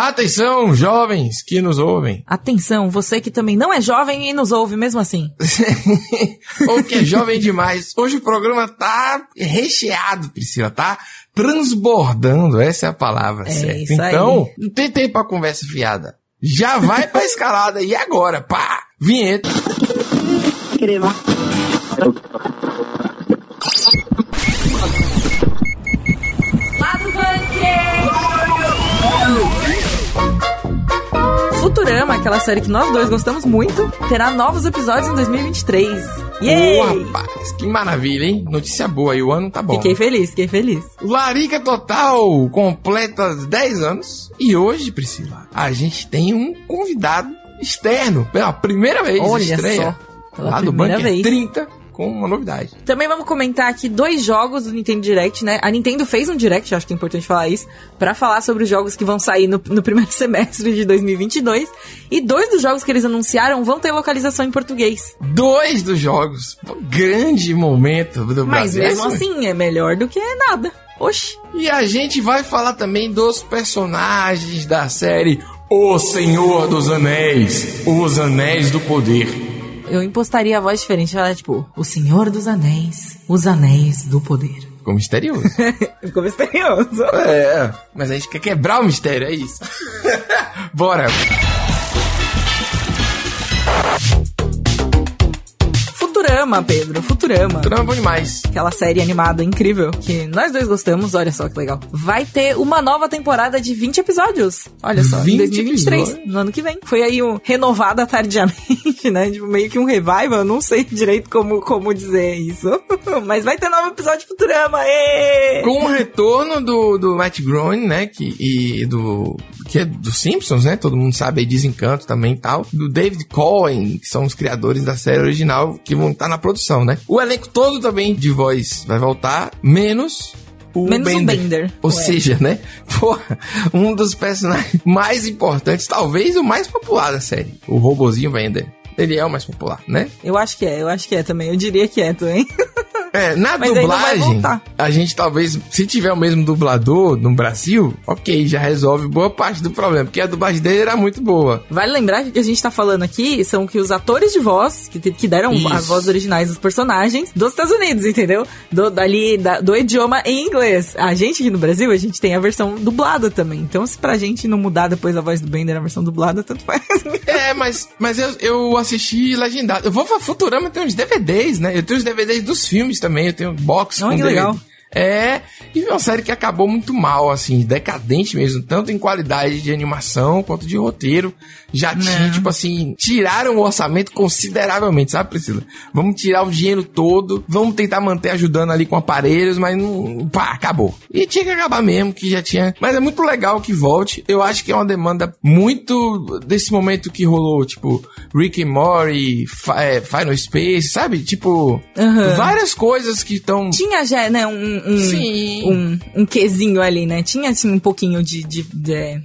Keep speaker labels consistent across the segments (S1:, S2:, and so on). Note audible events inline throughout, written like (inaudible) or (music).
S1: Atenção, jovens que nos ouvem. (laughs)
S2: Atenção, você que também não é jovem e nos ouve mesmo assim. (laughs)
S1: Ou que é jovem demais. Hoje o programa tá recheado, Priscila, tá transbordando, essa é a palavra
S2: É
S1: certa.
S2: isso
S1: Então,
S2: aí.
S1: não tem tempo pra conversa fiada. Já vai pra escalada e agora, pá, vinheta.
S3: crema,
S2: Futurama, aquela série que nós dois gostamos muito, terá novos episódios em 2023. Yay!
S1: Ô, rapaz, que maravilha, hein? Notícia boa aí, o ano tá bom.
S2: Fiquei feliz, fiquei feliz.
S1: Larica Total completa 10 anos e hoje, Priscila, a gente tem um convidado externo pela primeira vez
S2: Olha
S1: estreia
S2: só, pela
S1: lá do Bunker
S2: vez.
S1: 30 com uma novidade.
S2: Também vamos comentar aqui dois jogos do Nintendo Direct, né? A Nintendo fez um Direct, acho que é importante falar isso, pra falar sobre os jogos que vão sair no, no primeiro (laughs) semestre de 2022. E dois dos jogos que eles anunciaram vão ter localização em português.
S1: Dois dos jogos, grande momento do
S2: Mas
S1: Brasil.
S2: mesmo assim, é melhor do que nada. Oxi.
S1: E a gente vai falar também dos personagens da série O Senhor dos Anéis, Os Anéis do Poder.
S2: Eu impostaria a voz diferente, ela é tipo, o Senhor dos Anéis, os Anéis do Poder.
S1: Ficou misterioso. (laughs)
S2: Ficou misterioso.
S1: é, mas a gente quer quebrar o mistério, é isso. (laughs) Bora.
S2: Futurama, Pedro, Futurama.
S1: Trama é bom demais.
S2: Aquela série animada incrível que nós dois gostamos, olha só que legal. Vai ter uma nova temporada de 20 episódios. Olha só, em
S1: 20
S2: 2023,
S1: episódios?
S2: no ano que vem. Foi aí um renovada tardiamente, né? Tipo, meio que um revival, eu não sei direito como, como dizer isso. (laughs) Mas vai ter novo episódio de Futurama, ê!
S1: Com o retorno do, do Matt Groening, né, que, e do, que é dos Simpsons, né, todo mundo sabe aí, Desencanto também e tal, do David Cohen, que são os criadores da série original, que vão estar na produção, né. O elenco todo também de voz vai voltar, menos o
S2: Menos o
S1: Bender.
S2: Bender.
S1: Ou
S2: Ué.
S1: seja, né, (laughs) porra, um dos personagens (laughs) mais importantes, talvez o mais popular da série, o robozinho Bender. Ele é o mais popular, né?
S2: Eu acho que é, eu acho que é também. Eu diria que é também. (laughs)
S1: É, na
S2: Mas
S1: dublagem, a gente talvez, se tiver o mesmo dublador no Brasil, ok, já resolve boa parte do problema, porque a dublagem dele era muito boa.
S2: Vale lembrar que o que a gente tá falando aqui são que os atores de voz, que, que deram
S1: Isso.
S2: as vozes originais dos personagens dos Estados Unidos, entendeu? Do, dali, da- do idioma em inglês. A gente aqui no Brasil, a gente tem a versão dublada também. Então, se pra gente não mudar depois a voz do Bender na versão dublada, tanto faz. (laughs)
S1: É, mas, mas eu, eu assisti legendado. Eu vou pra Futurama, tem uns DVDs, né? Eu tenho os DVDs dos filmes também, eu tenho box
S2: Olha
S1: com
S2: que
S1: DVD.
S2: legal.
S1: É, e é uma série que acabou muito mal, assim, decadente mesmo, tanto em qualidade de animação quanto de roteiro. Já tinha, tipo assim, tiraram o orçamento consideravelmente, sabe, Priscila? Vamos tirar o dinheiro todo, vamos tentar manter ajudando ali com aparelhos, mas não. pá, acabou. E tinha que acabar mesmo, que já tinha. Mas é muito legal que volte. Eu acho que é uma demanda muito desse momento que rolou, tipo, Rick and Morty, é, Final Space, sabe? Tipo,
S2: Aham.
S1: várias coisas que estão.
S2: Tinha já, né, um, um,
S1: Sim.
S2: um, um quesinho ali, né? Tinha, assim, um pouquinho de, de, de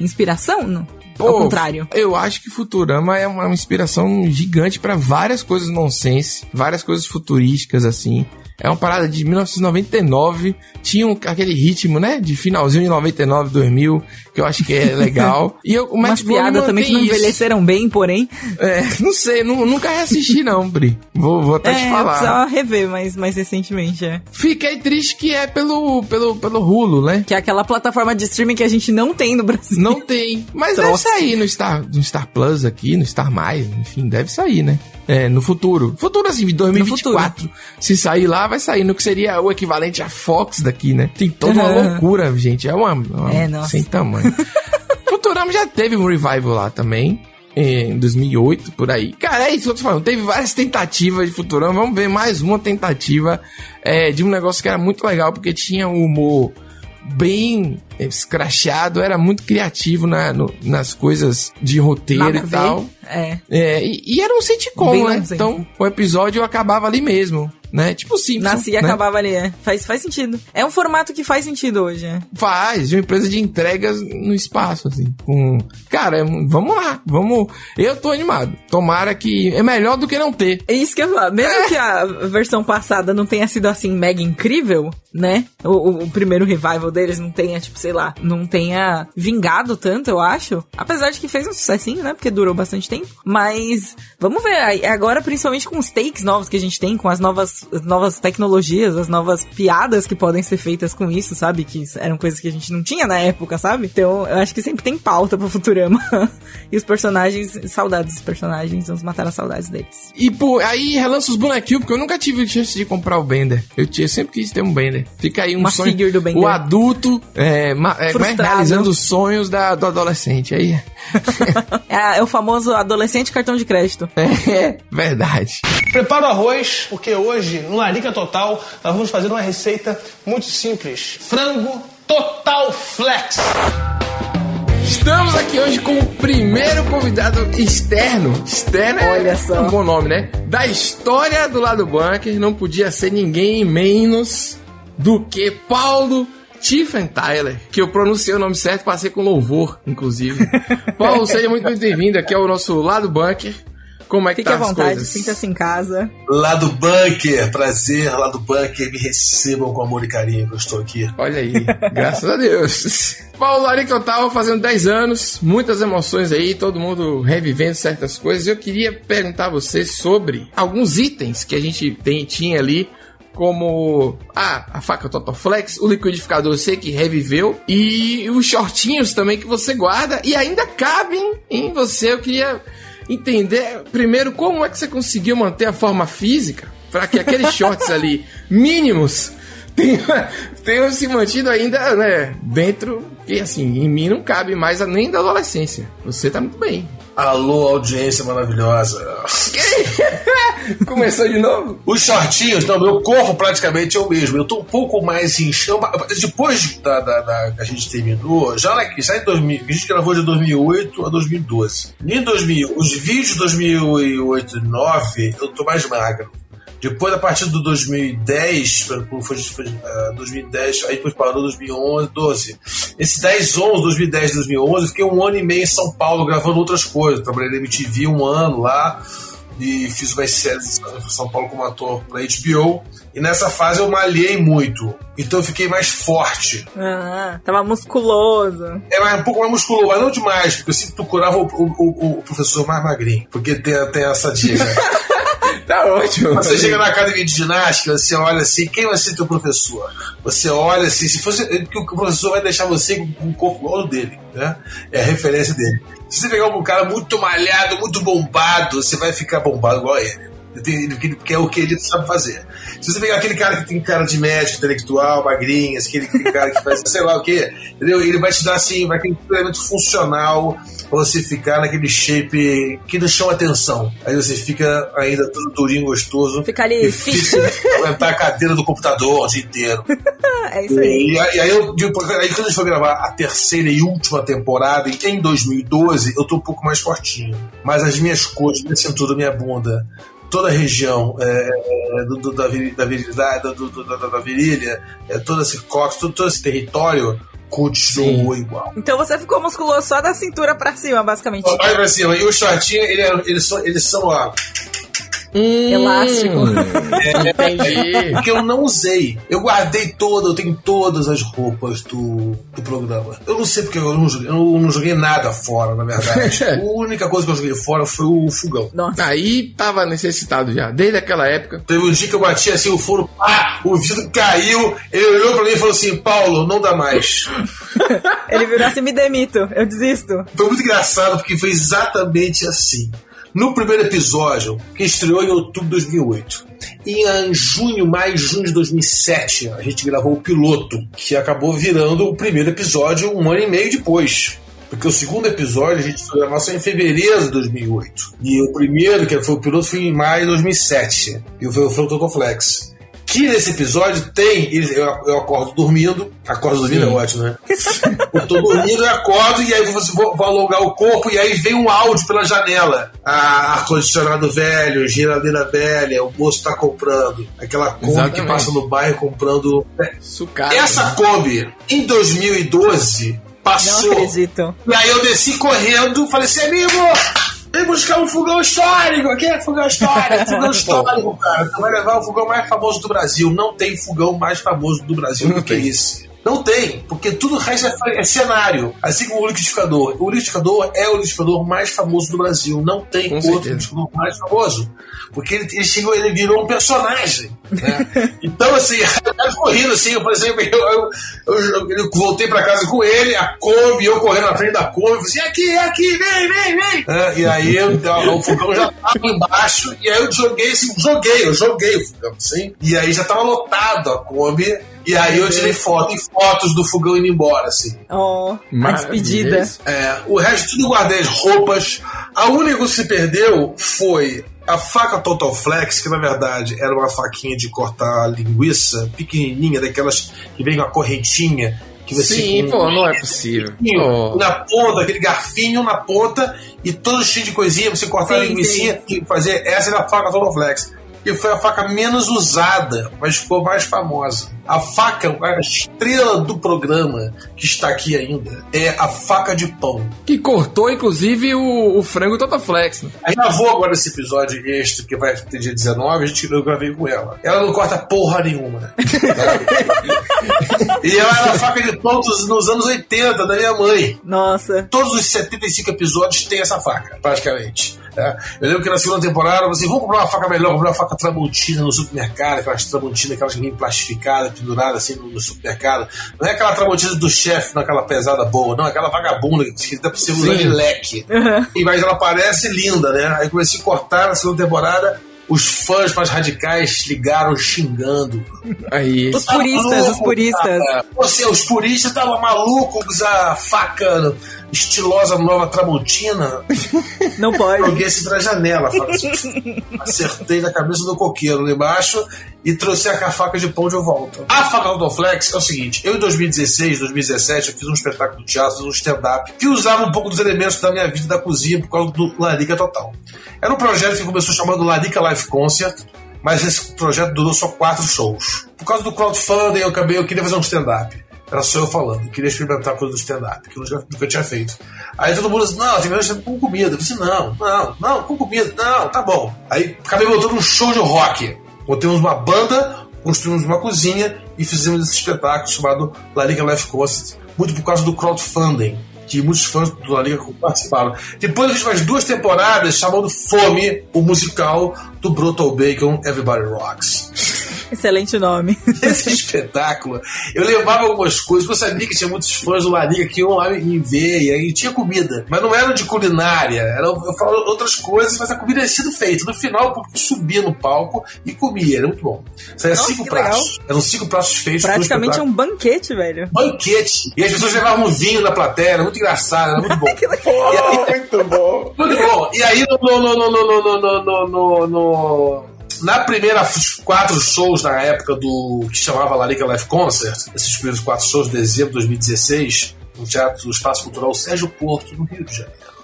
S2: inspiração, não?
S1: Pô,
S2: Ao contrário.
S1: Eu acho que Futurama é uma, uma inspiração gigante pra várias coisas nonsense, várias coisas futurísticas assim. É uma parada de 1999, tinha um- aquele ritmo, né, de finalzinho de 99, 2000, que eu acho que é legal. E eu, o Matt
S2: Umas piadas também que não
S1: isso.
S2: envelheceram bem, porém.
S1: É, não sei, nu- nunca reassisti não, Bri. Vou, vou até te
S2: é, eu
S1: falar.
S2: precisava rever mais, mais recentemente, é.
S1: Fiquei triste que é pelo, pelo, pelo Hulu, né?
S2: Que é aquela plataforma de streaming que a gente não tem no Brasil.
S1: Não tem. Mas deve
S2: Troço.
S1: sair no Star, no Star Plus aqui, no Star Mais, enfim, deve sair, né? É, no futuro. Futuro assim, de 2024. Se sair lá, vai sair no que seria o equivalente a Fox daqui, né? Tem toda uma loucura, gente. É uma, uma
S2: É, nossa.
S1: sem tamanho. (laughs) Futurama já teve um revival lá também. Em 2008, por aí. Cara, é isso que eu tô falando. Teve várias tentativas de Futurama. Vamos ver mais uma tentativa é, de um negócio que era muito legal, porque tinha um humor bem escrachado, era muito criativo na, no- nas coisas de roteiro
S2: Nada
S1: e
S2: ver. É.
S1: É, e, e era um sitcom,
S2: Bem
S1: né? Então o episódio acabava ali mesmo. né? Tipo Simpsons.
S2: Nascia e
S1: né?
S2: acabava ali, é. Faz, faz sentido. É um formato que faz sentido hoje, é.
S1: Faz, de uma empresa de entregas no espaço, assim. Com... Cara, é vamos lá, vamos. Eu tô animado. Tomara que. É melhor do que não ter.
S2: É isso que eu falar. Mesmo que a versão passada não tenha sido assim mega incrível, né? O, o- o primeiro revival deles não tenha, tipo, sei lá, não tenha vingado tanto, eu acho. Apesar de que fez um sucessinho, né? Porque durou bastante tempo. Mas vamos ver. Agora, principalmente com os takes novos que a gente tem, com as novas, as novas tecnologias, as novas piadas que podem ser feitas com isso, sabe? Que eram coisas que a gente não tinha na época, sabe? Então, eu acho que sempre tem pauta pro Futurama. (laughs) e os personagens, saudades dos personagens, vamos matar as saudades deles.
S1: E pô, aí relança os bonequinhos, porque eu nunca tive chance de comprar o Bender. Eu, tinha, eu sempre quis ter um Bender. Fica aí um
S2: Uma
S1: sonho.
S2: figure do Bender.
S1: O adulto é, ma- é, realizando os sonhos da, do adolescente. Aí (laughs) (laughs)
S2: É, é o famoso adolescente cartão de crédito. (laughs)
S1: é verdade.
S4: Prepara o arroz, porque hoje, no Larica Total, nós vamos fazer uma receita muito simples. Frango Total Flex.
S1: Estamos aqui hoje com o primeiro convidado externo. Externo é
S2: Olha só.
S1: um bom nome, né? Da história do lado bunker, não podia ser ninguém menos do que Paulo Tiefenthaler, que eu pronunciei o nome certo, passei com louvor, inclusive. (laughs) Paulo, seja muito bem-vindo aqui ao nosso lado bunker. Como é que
S2: Fique
S1: tá
S2: à vontade, sinta-se em casa.
S5: Lá do bunker, prazer, lá do bunker, me recebam com amor e carinho que eu estou aqui.
S1: Olha aí, graças a Deus. (laughs) Paulo Larica eu tava fazendo 10 anos, muitas emoções aí, todo mundo revivendo certas coisas. Eu queria perguntar a você sobre alguns itens que a gente tem, tinha ali, como ah, a faca Totoflex, o liquidificador sei que reviveu, e os shortinhos também que você guarda e ainda cabem em você. Eu queria entender primeiro como é que você conseguiu manter a forma física para que aqueles (laughs) shorts ali mínimos tenham, tenham se mantido ainda, né, dentro, e assim, em mim não cabe mais nem da adolescência. Você tá muito bem.
S5: Alô, audiência maravilhosa. (laughs)
S1: Começou de novo?
S5: Os shortinhos, não, meu corpo praticamente é o mesmo. Eu tô um pouco mais inchado. Depois da, da, da- que a gente terminou, já, na, já em 2000, a gente gravou de 2008 a 2012. Em 2000, os vídeos de 2008 e 2009, eu tô mais magro. Depois, a partir do 2010, foi, foi, ah, 2010, aí depois parou 2011, 12. Esse 10, 11, 2010, 2011, eu fiquei um ano e meio em São Paulo gravando outras coisas. Trabalhei na MTV um ano lá e fiz umas séries em São Paulo como ator pra HBO. E nessa fase eu malhei muito. Então eu fiquei mais forte.
S2: Ah, tava musculoso.
S5: É mais, um pouco mais musculoso, mas não demais, porque eu sempre procurava o, o- o- o professor mais magrinho. Porque tem, tem essa dica. (laughs)
S1: Tá ótimo.
S5: Você chega na academia de ginástica, você olha assim, quem vai ser teu professor? Você olha assim, se fosse. Porque o professor vai deixar você com um corpo igual ao dele, né? É a referência dele. Se você pegar um cara muito malhado, muito bombado, você vai ficar bombado igual a ele. Porque é o que ele sabe fazer. Se você pegar aquele cara que tem cara de médico, intelectual, magrinho, aquele, aquele cara que faz (laughs) sei lá o quê, entendeu? Ele vai te dar assim, vai ter um treinamento funcional pra você ficar naquele shape que não chama atenção. Aí você fica ainda todo durinho, gostoso.
S2: Fica ali
S5: Difícil aguentar a cadeira do computador o dia inteiro. (laughs)
S2: É isso aí.
S5: E, aí, aí eu, aí quando a gente foi gravar a terceira e última temporada, em 2012, eu tô um pouco mais fortinho. Mas as minhas coxas, minha cintura, minha bunda, toda a região é, é, do, do- da, vir- da virilidade, do- da, da- da virilha, é, todo esse cox, todo, todo esse território continua igual.
S2: Então você ficou musculoso só da cintura pra cima, basicamente.
S5: Olha pra cima, e o shortinho, ele é- eles, são, eles são, ó,
S2: Elástico.
S1: Entendi.
S5: Porque eu não usei. Eu guardei toda, eu tenho todas as roupas do, do programa. Eu não sei porque eu não joguei, eu não joguei nada fora, na verdade. (laughs) a única coisa que eu joguei fora foi o fogão.
S2: Nossa.
S1: Aí tava necessitado já, desde aquela época.
S5: Teve um dia que eu bati assim, o furo, pá, o vidro caiu, ele olhou pra mim e falou assim, Paulo, não dá mais. (laughs)
S2: Ele virou assim, me demito, eu desisto.
S5: Foi muito engraçado porque foi exatamente assim. No primeiro episódio, que estreou em outubro de 2008, e em junho, maio, junho de 2007, a gente gravou o piloto, que acabou virando o primeiro episódio um ano e meio depois. Porque o segundo episódio a gente foi gravar só em fevereiro de 2008. E o primeiro, que foi o piloto, foi em maio de 2007. E foi o Frototoflex. Que nesse episódio tem. Eu, eu acordo dormindo. Acordo dormindo Sim. é ótimo, né? eu tô dormindo, eu acordo e aí você vou, vou alongar o corpo e aí vem um áudio pela janela. Ah, ar-condicionado velho, geladeira velha, o moço tá comprando. Aquela Kombi que passa no bairro comprando. Sucata, Essa né? Kombi, em 2012, passou.
S2: Não acredito.
S5: E aí eu desci correndo, falei assim, amigo, Vem buscar um fogão histórico aqui, é fogão histórico, (laughs) fogão histórico, cara. Tu vai levar o fogão mais famoso do Brasil. Não tem fogão mais famoso do Brasil do que esse. Não tem, porque tudo o resto é, é, cenário. Assim como o liquidificador. O liquidificador é o liquidificador mais famoso do Brasil. Não tem Com outro certeza. liquidificador mais famoso. Porque ele, ele, chegou, ele virou um personagem. Né? (laughs) então, assim, (laughs) eu correndo assim, eu, por exemplo, eu, eu, eu, eu voltei pra casa com ele, a Kombi, eu correndo na frente da Kombi, falei assim, aqui, aqui, vem, vem, vem. É, e aí eu, o fogão já tava embaixo, e aí eu joguei assim, joguei, eu joguei o fogão, assim, e aí já tava lotado a Kombi. E aí eu tirei foto e fotos do fogão indo embora, assim.
S2: Oh, uma despedida.
S5: É, o resto tudo guardei as roupas. A única que se perdeu foi a faca Total Flex, que na verdade era uma faquinha de cortar linguiça, pequenininha, daquelas que vem com a correntinha. Que
S1: você Sim, pô, não é possível.
S5: Oh. Na ponta, aquele garfinho na ponta e todo cheio de coisinha, você cortar sim, a linguiça e fazer. Essa era a faca Total Flex que foi a faca menos usada, mas ficou mais famosa. A faca, a estrela do programa que está aqui ainda, é a faca de pão.
S1: Que cortou, inclusive, o, o frango Totaflex. Né?
S5: A gente gravou agora esse episódio extra que vai ter dia 19, a gente eu gravei com ela. Ela não corta porra nenhuma. (laughs) e ela era a faca de pão dos, nos anos 80 da minha mãe.
S2: Nossa.
S5: Todos os 75 episódios tem essa faca, praticamente. É. (laughs) Eu lembro que na segunda temporada, assim, vamos comprar uma faca melhor, comprar uma faca tramontina no supermercado, aquelas tramontina, aquelas que vem plastificadas, penduradas assim no, no, supermercado. Não é aquela tramontina do chefe, naquela pesada boa, não, é aquela vagabunda que dá pra ser usar de leque. Uhum. E, mas ela parece linda, né? Aí comecei a cortar na segunda temporada os fãs mais radicais ligaram xingando.
S2: Aí. Os puristas, maluco, os puristas. Cara.
S5: Você, os puristas estavam malucos usar faca estilosa nova Tramontina. (laughs)
S2: Não pode.
S5: Joguei assim pra janela. Assim, acertei na cabeça do coqueiro lá embaixo e trouxe a faca de pão de volta. A faca Autoflex é o seguinte: eu em 2016, 2017, eu fiz um espetáculo de teatro, um stand-up, que usava um pouco dos elementos da minha vida da cozinha por causa do Larica Total. Era um projeto que começou chamando Larica Live Concert, mas esse projeto durou só quatro shows. Por causa do crowdfunding, eu acabei, eu queria fazer um stand-up. Era só eu falando. Eu queria experimentar coisa do stand-up, que eu nunca, tinha feito. Aí todo mundo disse, não, tem que com comida. Eu disse, não, não, não, com comida, não, tá bom. Aí acabei botando um show de rock. Botamos uma banda, construímos uma cozinha e fizemos esse espetáculo chamado La Liga Life Concert, muito por causa do crowdfunding que muitos fãs do La Liga participaram. Depois a gente faz duas temporadas chamando Fome, o musical do Brutal Bacon Everybody Rocks.
S2: Excelente nome.
S5: Esse espetáculo, eu levava algumas coisas, eu sabia que tinha muitos fãs do Lariga que iam lá me ver, e tinha comida. Mas não era de culinária, era, eu falo outras coisas, mas a comida tinha sido feita. No final, o público subia no palco e comia, era muito bom. Saía cinco pratos. Legal. Eram cinco pratos feitos.
S2: Praticamente um banquete, velho.
S5: Banquete. E as pessoas levavam vinho na plateia, era muito engraçado, era muito bom.
S1: aí, muito bom.
S5: Muito bom. E aí, no, no, no, no, no, no, no, no, no na primeira quatro shows na época do que chamava Larica Live Concert, esses primeiros quatro shows de dezembro de 2016, no Teatro do Espaço Cultural Sérgio Porto, no Rio de Janeiro.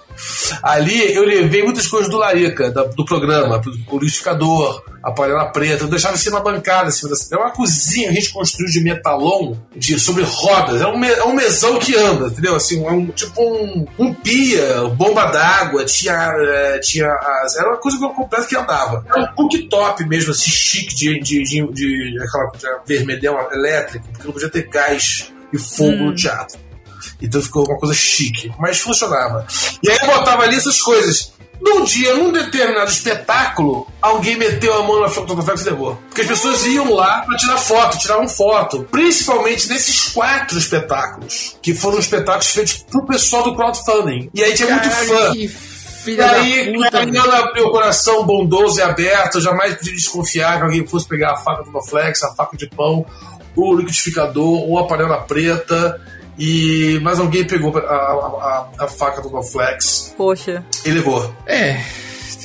S5: Ali eu levei muitas coisas do Larica, do programa, o liquidificador, a panela preta, eu deixava assim na bancada, assim, é uma cozinha que a gente construiu de metalon, de, sobre rodas, é um, me, é um mesão que anda, entendeu? Assim, é um, tipo um, um pia, bomba d'água, tinha, é, tinha as, era uma coisa completa que andava. Era um cooktop mesmo, assim, chique, de, de, de, de aquela vermelhão elétrico, porque não podia ter gás e fogo hum. no teatro. Então ficou uma coisa chique, mas funcionava. E aí eu botava ali essas coisas. Num dia, num determinado espetáculo, alguém meteu a mão na fotografia e levou. Porque as pessoas iam lá para tirar foto, tiravam foto. Principalmente nesses quatro espetáculos, que foram espetáculos feitos pro pessoal do crowdfunding. E aí tinha Caralho, muito fã.
S1: Que filha e aí, da puta.
S5: Abriu o coração bondoso e aberto, eu jamais podia desconfiar que alguém fosse pegar a faca do Noflex, a faca de pão, o liquidificador ou a panela preta e mais alguém pegou a, a, a, a faca do Noflex.
S2: Poxa.
S5: E levou.
S1: É.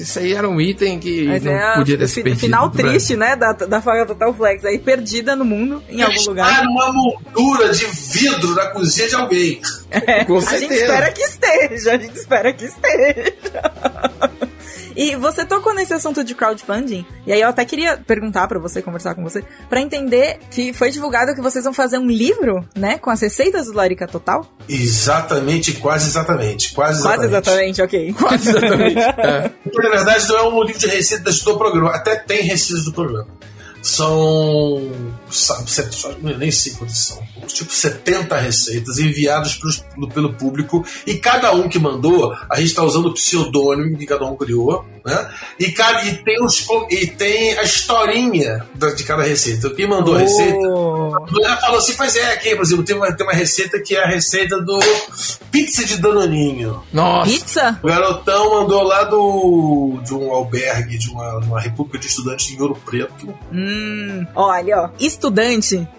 S1: Isso aí era um item que
S2: Mas
S1: não
S2: é
S1: podia
S2: o
S1: ter se perdido.
S2: final triste, né, da, da Faga Total Flex. Aí perdida no mundo, em algum
S5: Está
S2: lugar.
S5: numa moldura de vidro na cozinha de alguém.
S1: Com (laughs)
S2: A gente
S1: certeza.
S2: espera que esteja, a gente espera que esteja. (laughs) E você tocou nesse assunto de crowdfunding, e aí eu até queria perguntar pra você, conversar com você, pra entender que foi divulgado que vocês vão fazer um livro, né, com as receitas do Larica Total?
S5: Exatamente, quase exatamente. Quase exatamente.
S2: Quase exatamente, ok.
S1: Quase (laughs) exatamente. É.
S5: Porque, na verdade, não é um livro de receitas do programa. Até tem receitas do programa. São. Só- nem sei quantas são. Tipo 70 receitas enviadas pros- pelo público. E cada um que mandou, a gente está usando o pseudônimo que cada um criou. Né? E, cada, e, tem os, e tem a historinha da- de cada receita. Quem mandou a receita
S2: Oh.
S5: ela falou assim, pois é, aqui, por exemplo, tem uma, tem uma receita que é a receita do pizza de danoninho.
S1: Nossa.
S2: Pizza?
S5: O garotão mandou lá do, de um albergue, de uma, uma república de estudantes em Ouro Preto.
S2: Hum, olha, ó. Estudante. (laughs)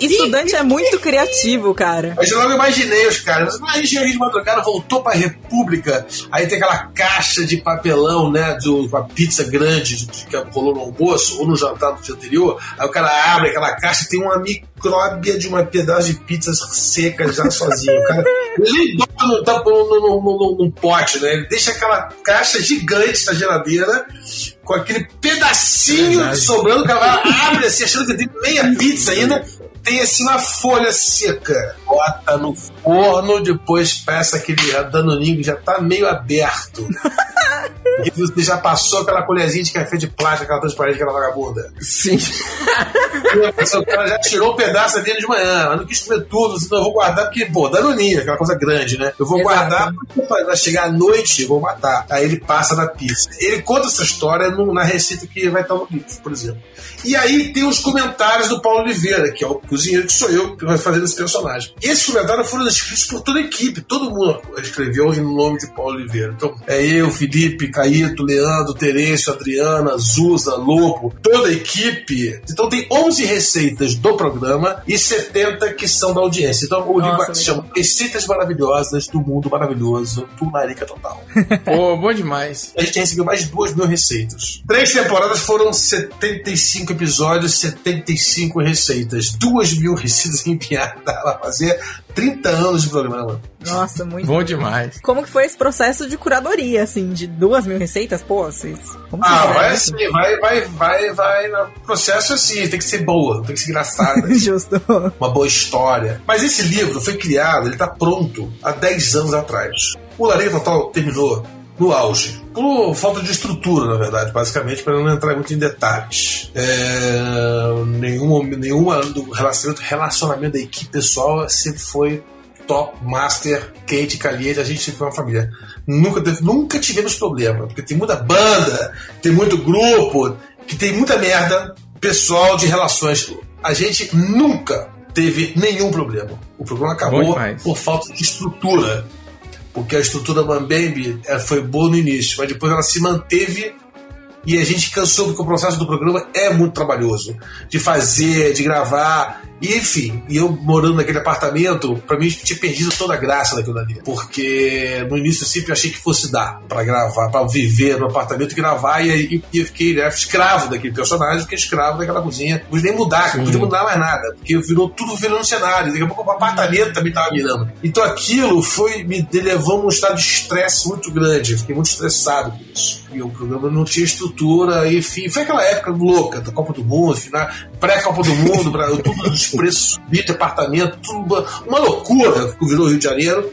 S2: Estudante é muito criativo, cara.
S5: Mas eu logo imaginei os caras. Aí chega de madrugada, voltou pra República, aí tem aquela caixa de papelão, né, de uma pizza grande de- de- que rolou no almoço ou no jantar do dia anterior. Aí o cara abre aquela caixa e tem uma micróbia de uma pedaço de pizza seca já sozinho. O cara, ele bota num, tampo- num, num- num- num pote, né? Ele deixa aquela caixa gigante na geladeira com aquele pedacinho
S1: Verdade.
S5: sobrando, o cara vai, abre assim, achando que tem meia pizza ainda. Tem assim uma folha seca. Bota no forno, depois peça aquele danoninho que já tá meio aberto. (laughs) E você já passou aquela colherzinha de café de plástico, aquela transparente, aquela vagabunda.
S1: Sim.
S5: O cara já tirou um pedaço dele de manhã, mas não quis comer tudo, senão eu vou guardar, porque, pô, danoninho, aquela coisa grande, né? Eu vou
S2: Exato.
S5: guardar, porque vai chegar à noite, eu vou matar. Aí ele passa na pizza. Ele conta essa história no- na receita que vai estar no livro, por exemplo. E aí tem os comentários do Paulo Oliveira, que é o cozinheiro que sou eu, que vai fazer esse personagem. Esses comentários foram escritos por toda a equipe, todo mundo escreveu em nome de Paulo Oliveira. Então, é eu, Felipe, Caíto, Leandro, Terêncio, Adriana, Zuza, Lobo, toda a equipe. Então tem 11 receitas do programa e 70 que são da audiência. Então o livro se chama Receitas Maravilhosas do Mundo Maravilhoso do Marica Total. (laughs)
S1: Pô, bom demais.
S5: A gente recebeu mais de 2 mil receitas. Três temporadas foram 75 episódios, 75 receitas. 2 mil receitas enviadas. Ela fazia 30 anos de programa.
S2: Nossa, muito.
S1: Bom demais.
S2: Como que foi esse processo de curadoria, assim, de duas mil receitas? Pô, vocês. Como
S5: Ah, vai
S2: isso?
S5: assim, vai, vai, vai, vai. no Processo assim, tem que ser boa, tem que ser engraçada. (laughs)
S2: Justo.
S5: uma boa história. Mas esse livro foi criado, ele está pronto há 10 anos atrás. O Lareira Total terminou no auge. Por falta de estrutura, na verdade, basicamente, para não entrar muito em detalhes. É, nenhum, nenhuma do relacionamento, relacionamento da equipe pessoal sempre foi top, master, Kate, caliente, a gente sempre foi uma família. Nunca, teve- nunca tivemos problema, porque tem muita banda, tem muito grupo, que tem muita merda pessoal de relações. A gente nunca teve nenhum problema. O problema acabou por falta de estrutura. Porque a estrutura Mambembe foi boa no início, mas depois ela se manteve e a gente cansou porque o processo do programa é muito trabalhoso. De fazer, de gravar. E, enfim, e eu morando naquele apartamento, pra mim tinha perdido toda a graça daquilo ali. Porque no início eu sempre achei que fosse dar pra gravar, pra viver no apartamento e gravar. E aí e eu fiquei né, escravo daquele personagem, fiquei escravo daquela cozinha. Não podia nem mudar, não podia mudar mais nada. Porque virou tudo virando cenário. Daqui a pouco o apartamento também tava virando. Então aquilo foi, me levou num estado de estresse muito grande. Eu fiquei muito estressado com isso. E o programa não tinha estrutura, enfim. Foi aquela época louca da Copa do Mundo, pré-Copa do Mundo, pra, tudo os preços subindo, departamento, tudo uma, loucura que virou o Rio de Janeiro.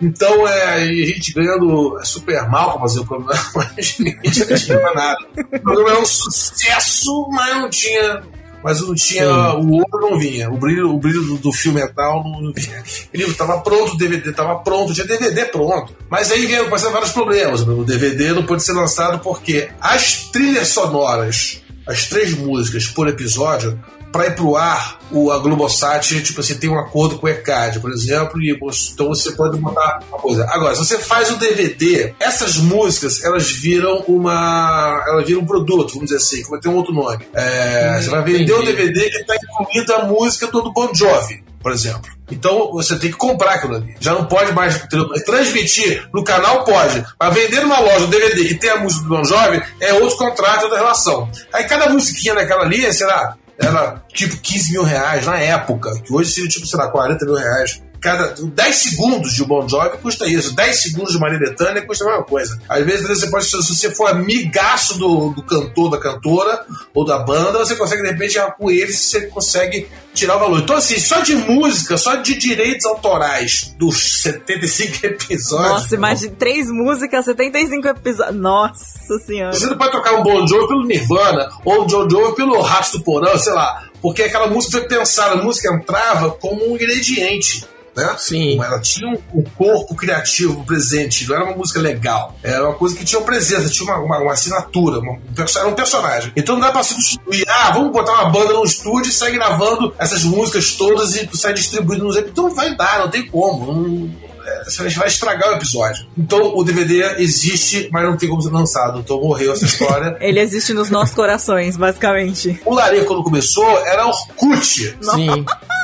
S5: Então é, a gente ganhando super mal pra fazer o programa, (laughs) mas ninguém tinha (laughs) nada. O programa era um sucesso, mas não tinha. Mas não tinha. O ouro não vinha. O brilho, o brilho do, do fio metal não, não vinha. O livro estava pronto, o DVD estava pronto, tinha DVD pronto. Mas aí vieram passaram vários problemas. O DVD não pôde ser lançado porque as trilhas sonoras, as três músicas por episódio, para ir pro ar, o, a Globosat, tipo assim, tem um acordo com o ECAD, por exemplo, e você- então você pode botar uma coisa. Agora, se você faz o DVD, essas músicas, elas viram uma. Elas viram um produto, vamos dizer assim, que vai ter um outro nome. É, você vai vender o
S1: entendi.
S5: DVD que está incluído a música do Bon Jovi, por exemplo. Então você tem que comprar aquilo ali. Já não pode mais entendeu? transmitir no canal, pode. Mas vender numa loja um DVD que tem a música do Bon Jovi é outro contrato, outra relação. Aí cada musiquinha daquela ali, sei lá, era tipo 15 mil reais na época, que hoje seria tipo, sei lá, 40 mil reais cada 10 segundos de Bon Jovi custa isso, 10 segundos de Maria Bethânia custa a mesma coisa. Às vezes você pode, se você for amigaço do, do cantor, da cantora ou da banda, você consegue de repente com eles você consegue tirar o valor. Então, assim, só de música, só de direitos autorais dos 75 (laughs) episódios.
S2: Nossa, imagina, três músicas, 75 episódios. Nossa senhora.
S5: Você não pode tocar um Bon Jovi pelo Nirvana ou um John Jovi pelo Rasto do Porão, sei lá. Porque aquela música foi pensada, a música entrava como um ingrediente né?
S1: Sim.
S5: Ela tinha um, corpo criativo presente, não era uma música legal. Era uma coisa que tinha uma presença, tinha uma, uma, uma assinatura, uma, era um personagem. Então não dá pra substituir, ah, vamos botar uma banda no estúdio e sair gravando essas músicas todas e sair distribuindo nos Então não vai dar, não tem como. Não, é, você vai estragar o episódio. Então o DVD existe, mas não tem como ser lançado. Então morreu essa história. (laughs)
S2: Ele existe nos nossos corações, basicamente.
S5: O Larica, quando começou, era Orkut.
S1: Sim. (laughs)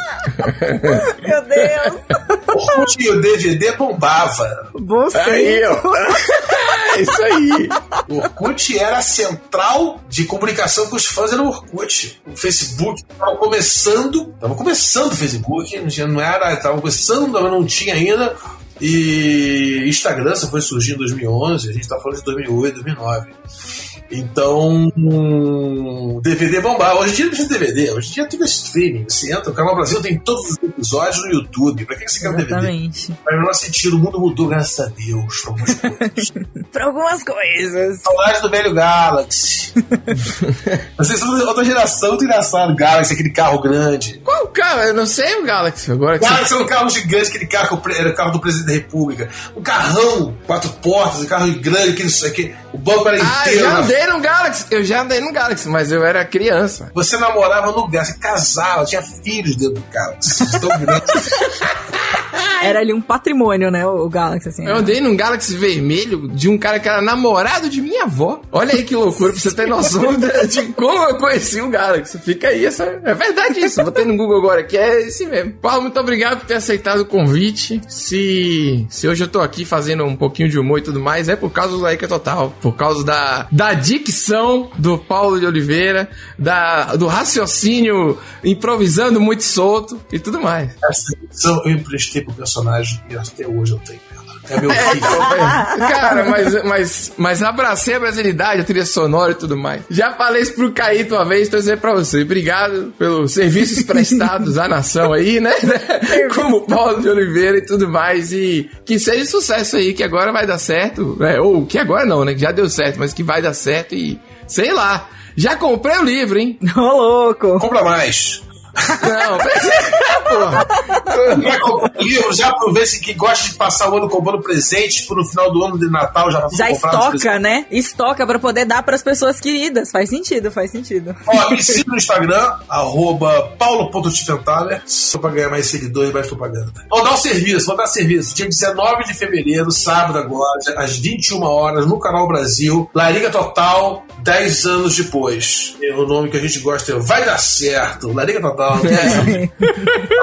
S2: Meu Deus!
S5: O o DVD bombava.
S2: Você.
S1: Aí, ó. (laughs) É isso aí.
S5: O Orkut era a central de comunicação com os fãs, era o Orkut. O Facebook estava começando, estava começando o Facebook, não era, estava começando, mas não tinha ainda. E Instagram só foi surgir em 2011, a gente está falando de 2008, 2009. Então, DVD bombar. Hoje em dia não precisa de DVD, hoje em dia é tudo streaming. Você entra, o Canal Brasil tem todos os episódios no YouTube. Pra que você quer um DVD?
S2: Exatamente.
S5: Mas no nosso sentido, o mundo mudou, graças a Deus, pra algumas coisas. (laughs)
S2: Pra algumas coisas.
S5: Saudade do velho Galaxy. (laughs) Vocês são outra geração, muito engraçado. Galaxy, aquele carro grande.
S1: Qual carro? Eu não sei o Galaxy. Agora que
S5: Galaxy é um carro gigante, aquele carro que era o carro do presidente da República. Um carrão, quatro portas, um carro grande, aquele, aquele, o banco era
S1: Ah,
S5: inteiro. na
S1: andei no Galaxy. Eu já andei no Galaxy, mas eu era criança.
S5: Você namorava no Galaxy, casava, tinha filhos dentro do Galaxy. Tão grande. (laughs)
S2: Era ali um patrimônio, né? O Galaxy, assim.
S1: Eu andei num Galaxy vermelho de um cara que era namorado de minha avó. Olha aí que loucura, pra você ter noção de, (laughs) de como eu conheci o Galaxy. Fica aí, essa, é verdade isso. Botei no Google agora que é esse mesmo. Paulo, muito obrigado por ter aceitado o convite. Se, se hoje eu tô aqui fazendo um pouquinho de humor e tudo mais, é por causa do Laica Total. Por causa da, da dicção do Paulo de Oliveira, da, do raciocínio improvisando muito solto e tudo mais.
S5: Essa edição eu emprestei pro personagem e até hoje eu tenho ela. É meu
S1: É,
S5: filho.
S1: então, (laughs) Cara, mas, mas, mas abracei a brasilidade, a trilha sonora e tudo mais. Já falei isso pro Caíto uma vez, tô dizendo pra você. Obrigado pelos serviços prestados à nação aí, né? (laughs) Como Paulo de Oliveira e tudo mais. E que seja sucesso aí, que agora vai dar certo. Né? Ou que agora não, né? Que já deu certo, mas que vai dar certo e sei lá. Já comprei o livro, hein?
S2: Ô, louco.
S5: Compra mais.
S1: Não, porra.
S5: Comprou livro, já aproveita que gosta de passar o ano comprando presentes pro no final do ano de Natal já
S2: Já estoca, né? Estoca pra poder dar pras pessoas queridas. Faz sentido, faz sentido.
S5: Ó, me siga no Instagram, arroba paulo.tifentaler, só pra ganhar mais seguidores e mais propaganda. Vou dar um serviço, vou dar serviço. Dia 19 de fevereiro, sábado agora, às 21 horas, no Canal Brasil, Lariga Total, 10 anos depois. E o nome que a gente gosta é Vai Dar Certo, Lariga Total, 10 anos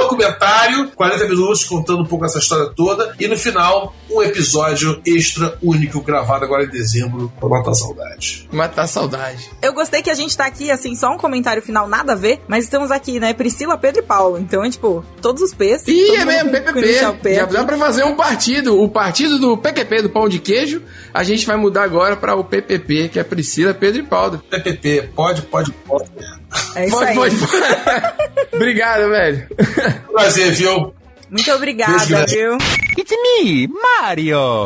S5: documentário, 40 minutos contando um pouco essa história toda, e no final, um episódio extra único gravado agora em dezembro pra matar a saudade.
S1: Matar a saudade.
S2: Eu gostei que a gente tá aqui, assim, só um comentário final, nada a ver, mas estamos aqui, né? Priscila, Pedro e Paulo. Então, é tipo, todos os P's.
S1: Ih, é mesmo, PPP.
S2: P
S1: Já dá pra fazer um partido. O partido do PQP, do pão de queijo, a gente vai mudar agora pra o PPP, que é Priscila, Pedro e Paulo.
S5: PPP, pode, pode, pode.
S2: É isso
S1: pode,
S2: aí.
S1: pode, pode. (laughs) Obrigado, velho.
S5: Prazer, viu?
S2: Muito obrigada, viu?
S6: It's me, Mario!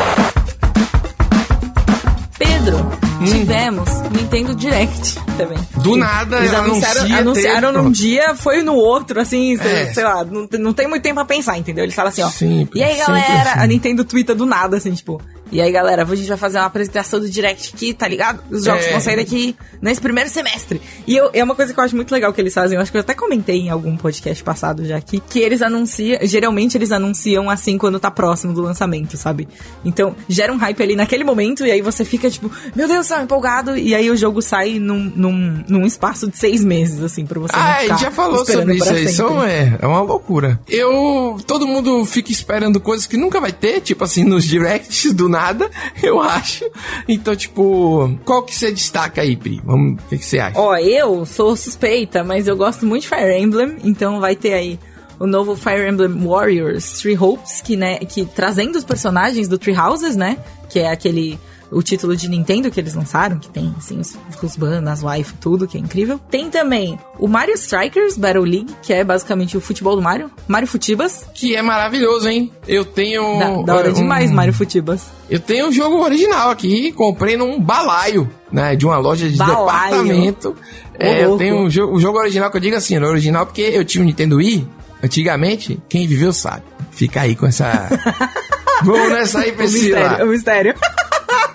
S2: Pedro,
S1: Hum.
S2: tivemos Nintendo Direct também.
S1: Do nada,
S2: Eles anunciaram,
S1: anuncia,
S2: anunciaram num dia, foi no outro, assim, sei,
S1: É.
S2: sei lá, não, tem- não tem muito tempo pra pensar, entendeu? Eles falam assim, ó.
S1: Sempre,
S2: e aí, galera,
S1: assim.
S2: a Nintendo twitta do nada, assim, tipo, E aí, galera, a gente vai fazer uma apresentação do Direct aqui, tá ligado? Os jogos
S1: É.
S2: vão sair daqui nesse primeiro semestre. E eu, é uma coisa que eu acho muito legal que eles fazem. Eu acho que eu até comentei em algum podcast passado já aqui. Que eles anunciam. Geralmente eles anunciam assim quando tá próximo do lançamento, sabe? Então, gera um hype ali naquele momento. E aí você fica tipo, meu Deus, tá empolgado. E aí o jogo sai num, num, num espaço de seis meses, assim, pra você. não
S1: Ah, gente já falou sobre isso aí. é, é uma loucura. Eu. Todo mundo fica esperando coisas que nunca vai ter, tipo assim, nos directs do nada, (laughs) eu acho. Então, tipo, qual que você destaca aí, Pri? Vamos, o que, que você acha?
S2: Ó, eu sou suspeita, mas eu gosto muito de Fire Emblem, então vai ter aí o novo Fire Emblem Warriors Three Hopes, que, né, que trazendo os personagens do Three Houses, né, que é aquele o título de Nintendo que eles lançaram, que tem assim os, os bandas, as wife, tudo, que é incrível. Tem também o Mario Strikers Battle League, que é basicamente o futebol do Mario, Mario Futibas.
S1: Que é maravilhoso, hein? Eu tenho.
S2: Da, da hora
S1: um-
S2: demais, Mario Futibas.
S1: Eu tenho o jogo original aqui, comprei num balaio, né? De uma loja de
S2: Balaio.
S1: departamento. É, eu tenho um jogo, o jogo original que eu digo assim, no original, porque eu tive um Nintendo Wii, antigamente, quem viveu sabe. Fica aí com essa. (laughs) Vamos nessa aí,
S2: O mistério,
S1: Priscila.
S2: o mistério.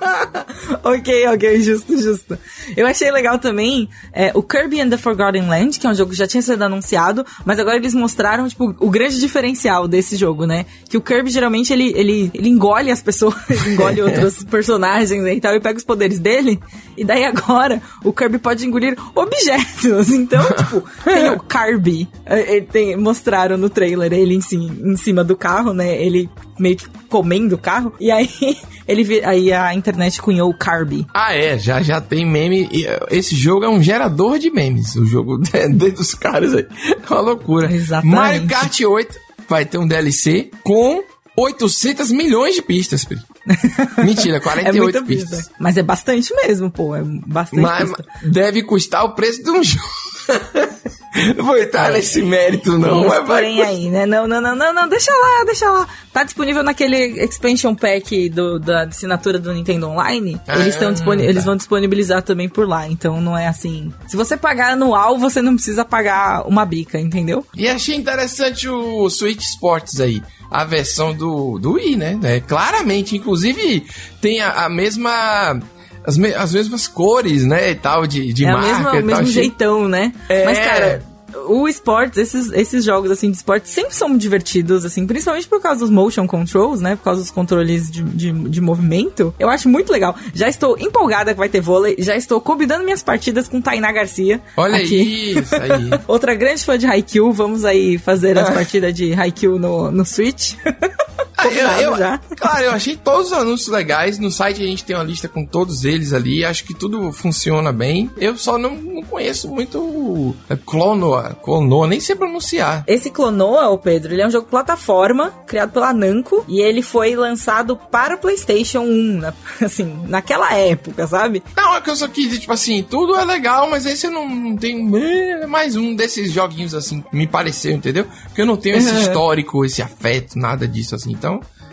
S2: (laughs) ok, ok, justo, justo. Eu achei legal também é, o Kirby and the Forgotten Land, que é um jogo que já tinha sido anunciado, mas agora eles mostraram, tipo, o grande diferencial desse jogo, né? Que o Kirby, geralmente, ele, ele, ele engole as pessoas, (laughs) engole outros (laughs) personagens né, e tal, e pega os poderes dele, e daí agora o Kirby pode engolir objetos. Então, tipo, tem o Kirby, é, é, tem, mostraram no trailer ele em, em cima do carro, né? Ele meio que comendo o carro, e aí ele aí a internet cunhou o Kirby.
S1: Ah, é, já, já tem meme. e, eh, Esse jogo é um gerador de memes. O jogo (laughs) dos caras aí. É uma loucura.
S2: Exatamente.
S1: Mario Kart 8 vai ter um DLC com 800 milhões de pistas, Pri. (laughs) Mentira,
S2: É
S1: 48
S2: muita
S1: pistas.
S2: pista. Mas é bastante mesmo, pô. É bastante
S1: Mas
S2: pista.
S1: deve custar o preço de um (laughs) jogo. Não (laughs) vou entrar nesse mérito, não. Mas vai
S2: aí, né? Não, não, não, não, não, deixa lá, deixa lá. Tá disponível naquele expansion pack do, da assinatura do Nintendo Online.
S1: Ah,
S2: eles, estão disponi-
S1: tá.
S2: eles vão disponibilizar também por lá. Então não é assim. Se você pagar anual, você não precisa pagar uma bica, entendeu?
S1: E achei interessante o Switch Sports aí. A versão do, do Wii, né? É, claramente, inclusive, tem a, a mesma. As, me- as mesmas cores, né? E tal, de, de
S2: é
S1: marca.
S2: mesma-
S1: e
S2: o mesmo jeitão, né?
S1: É.
S2: Mas, cara, o esportes, esses, esses jogos assim de esportes sempre são divertidos, assim, principalmente por causa dos motion controls, né? Por causa dos controles de, de, de movimento. Eu acho muito legal. Já estou empolgada que vai ter vôlei, já estou combinando minhas partidas com Tainá Garcia.
S1: Olha
S2: aqui.
S1: isso aí. (laughs)
S2: Outra grande fã de Haikyuu, vamos aí fazer as
S1: Ah.
S2: partidas de Haikyuu no, no Switch. (laughs) Combinado
S1: eu-
S2: já.
S1: Claro, eu achei todos os anúncios legais. No site a gente tem uma lista com todos eles ali. Acho que tudo funciona bem. Eu só não, não conheço muito o Clonoa. Clonoa, nem sei pronunciar.
S2: Esse Clonoa, ô Pedro, ele é um jogo plataforma criado pela Namco e ele foi lançado para o PlayStation 1, na- (laughs) assim, naquela época, sabe?
S1: Não, é que eu só quis tipo assim, tudo é legal, mas esse eu não, não tenho. É mais um desses joguinhos assim, me pareceu, entendeu? Porque eu não tenho esse
S2: Uhum.
S1: histórico, esse afeto, nada disso assim. Então,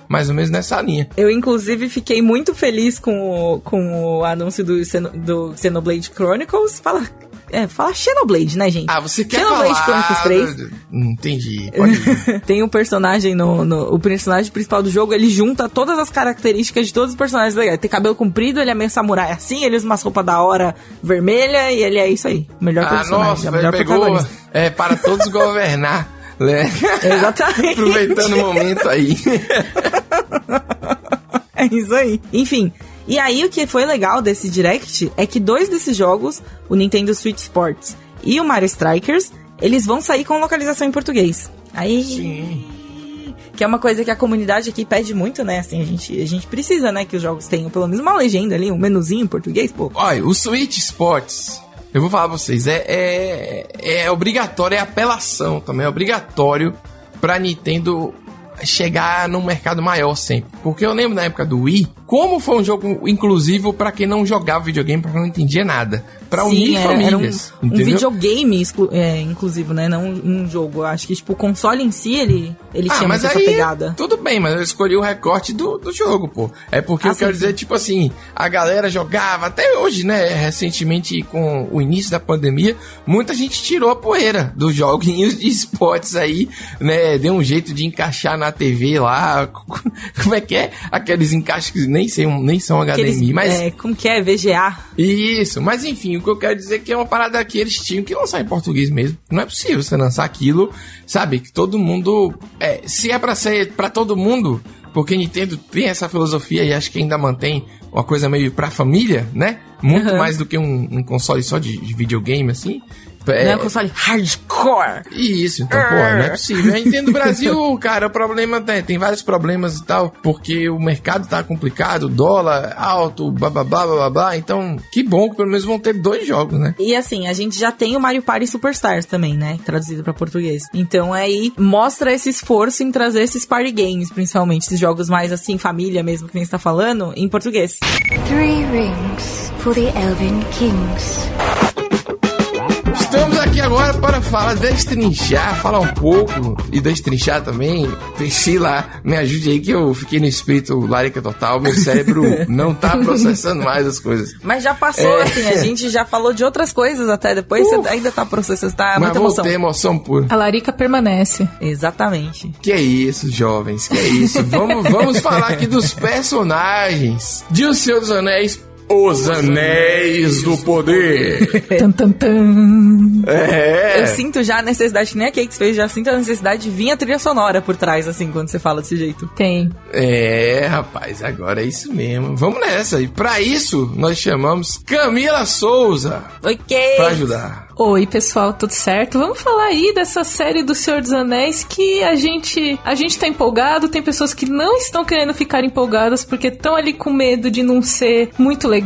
S1: mais ou menos nessa linha.
S2: Eu, inclusive, fiquei muito feliz com o, com o anúncio do, do Xenoblade Chronicles. Fala, é, fala Xenoblade, né, gente?
S1: Ah, você quer
S2: Xenoblade
S1: falar...
S2: Chronicles 3.
S1: Hum, Entendi. (laughs)
S2: Tem um personagem no, no- O personagem principal do jogo, ele junta todas as características de todos os personagens legais. Tem cabelo comprido, ele é meio samurai assim, ele usa umas roupas da hora vermelha e ele é isso aí. Melhor
S1: ah,
S2: personagem,
S1: nossa,
S2: é melhor
S1: pegou...
S2: protagonista.
S1: É, para todos governar. (laughs) Né? (laughs)
S2: Exatamente.
S1: Aproveitando o momento aí. (laughs)
S2: É isso aí. Enfim. E aí, o que foi legal desse Direct é que dois desses jogos, o Nintendo Switch Sports e o Mario Strikers, eles vão sair com localização em português. Aí.
S1: Sim.
S2: Que é uma coisa que a comunidade aqui pede muito, né? Assim, a gente, a gente precisa, né, que os jogos tenham pelo menos uma legenda ali, um menuzinho em português, pô.
S1: Olha, o Switch Sports, eu vou falar pra vocês, é, é, é obrigatório, é apelação também, é obrigatório pra Nintendo chegar num mercado maior sempre. Porque eu lembro na época do Wii, como foi um jogo inclusivo pra quem não jogava videogame, pra quem não entendia nada. Pra
S2: Sim,
S1: unir
S2: era, era um,
S1: famílias.
S2: um
S1: entendeu?
S2: videogame, exclu- é, inclusive, né? Não um, um jogo. Eu acho que, tipo, o console em si, ele, ele
S1: Ah,
S2: tinha
S1: mas
S2: essa
S1: aí,
S2: pegada.
S1: tudo bem, mas eu escolhi o recorte do, do jogo, pô. É porque
S2: Ah,
S1: eu quero
S2: sim,
S1: dizer,
S2: sim.
S1: tipo assim, a galera jogava, até hoje, né, recentemente com o início da pandemia, muita gente tirou a poeira dos joguinhos de esportes aí, né, deu um jeito de encaixar na TV lá, (laughs) como é que é? Aqueles encaixes que nem, sei, nem são HDMI,
S2: Aqueles,
S1: mas...
S2: é, como que é? VGA.
S1: Isso, mas enfim, o que eu quero dizer é que é uma parada que eles tinham que lançar em português mesmo. Não é possível você lançar aquilo, sabe? Que todo mundo. É, se é pra ser pra todo mundo, porque Nintendo tem essa filosofia e acho que ainda mantém uma coisa meio pra família, né? Muito
S2: Uhum.
S1: mais do que um, um console só de, de videogame, assim. É,
S2: Não é um console hardcore.
S1: isso, então, pô, não é possível. Eu entendo o Brasil, (laughs) cara, o problema tem, tem vários problemas e tal, porque o mercado tá complicado, dólar alto, blá blá blá blá blá, blá. Então, que bom que pelo menos vão ter dois jogos, né?
S2: E assim, a gente já tem o Mario Party Superstars também, né? Traduzido pra português. Então aí mostra esse esforço em trazer esses party games, principalmente, esses jogos mais assim, família mesmo, que nem você tá falando, em português.
S7: Three rings for the Elven Kings.
S1: Estamos aqui agora para falar, destrinchar, falar um pouco e destrinchar também. Priscila, me ajude aí que eu fiquei no espírito larica total, meu cérebro (laughs) não tá processando mais as coisas.
S2: Mas já passou,
S1: É.
S2: assim, a gente já falou de outras coisas até depois, você ainda tá processando, tá
S1: Mas
S2: muita emoção.
S1: ter emoção pura.
S8: A larica permanece.
S2: Exatamente.
S1: Que é isso, jovens, que é isso. Vamos, vamos falar aqui dos personagens de O Senhor dos Anéis. Os Anéis do Poder.
S8: Tan, tan, tan.
S1: É.
S2: Eu sinto já a necessidade, que nem a Cakes fez, já sinto a necessidade de vir a trilha sonora por trás, assim, quando você fala desse jeito.
S8: Tem.
S1: É, rapaz, agora é isso mesmo. Vamos nessa. E pra isso, nós chamamos Camila Souza
S2: Ok.
S1: pra ajudar.
S8: Oi, pessoal, tudo certo? Vamos falar aí dessa série do Senhor dos Anéis que a gente a gente tá empolgado, tem pessoas que não estão querendo ficar empolgadas porque estão ali com medo de não ser muito legal,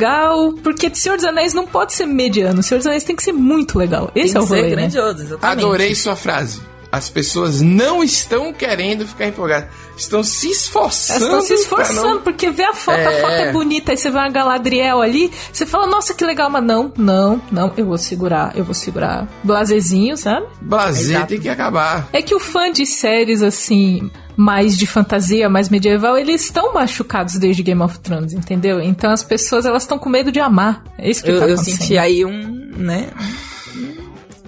S8: porque Senhor dos Anéis não pode ser mediano, Senhor dos Anéis tem que ser muito legal. Esse
S2: Tem
S8: é o
S2: que ser
S8: rolê, né?
S2: grandioso, exatamente.
S1: Adorei sua frase. As pessoas não estão querendo ficar empolgadas. Estão se esforçando.
S8: Elas estão se esforçando,
S1: não-
S8: porque vê a foto, a
S1: É.
S8: foto é bonita, aí você vê uma Galadriel ali, você fala, nossa, que legal, mas não, não, não, eu vou segurar, eu vou segurar blazezinho, sabe?
S1: Blazer
S2: Exato.
S1: tem que acabar.
S8: É que o fã de séries, assim, mais de fantasia, mais medieval, eles estão machucados desde Game of Thrones, entendeu? Então as pessoas, elas estão com medo de amar. É isso que
S2: Eu,
S8: tá
S2: eu
S8: acontecendo.
S2: senti aí um, né?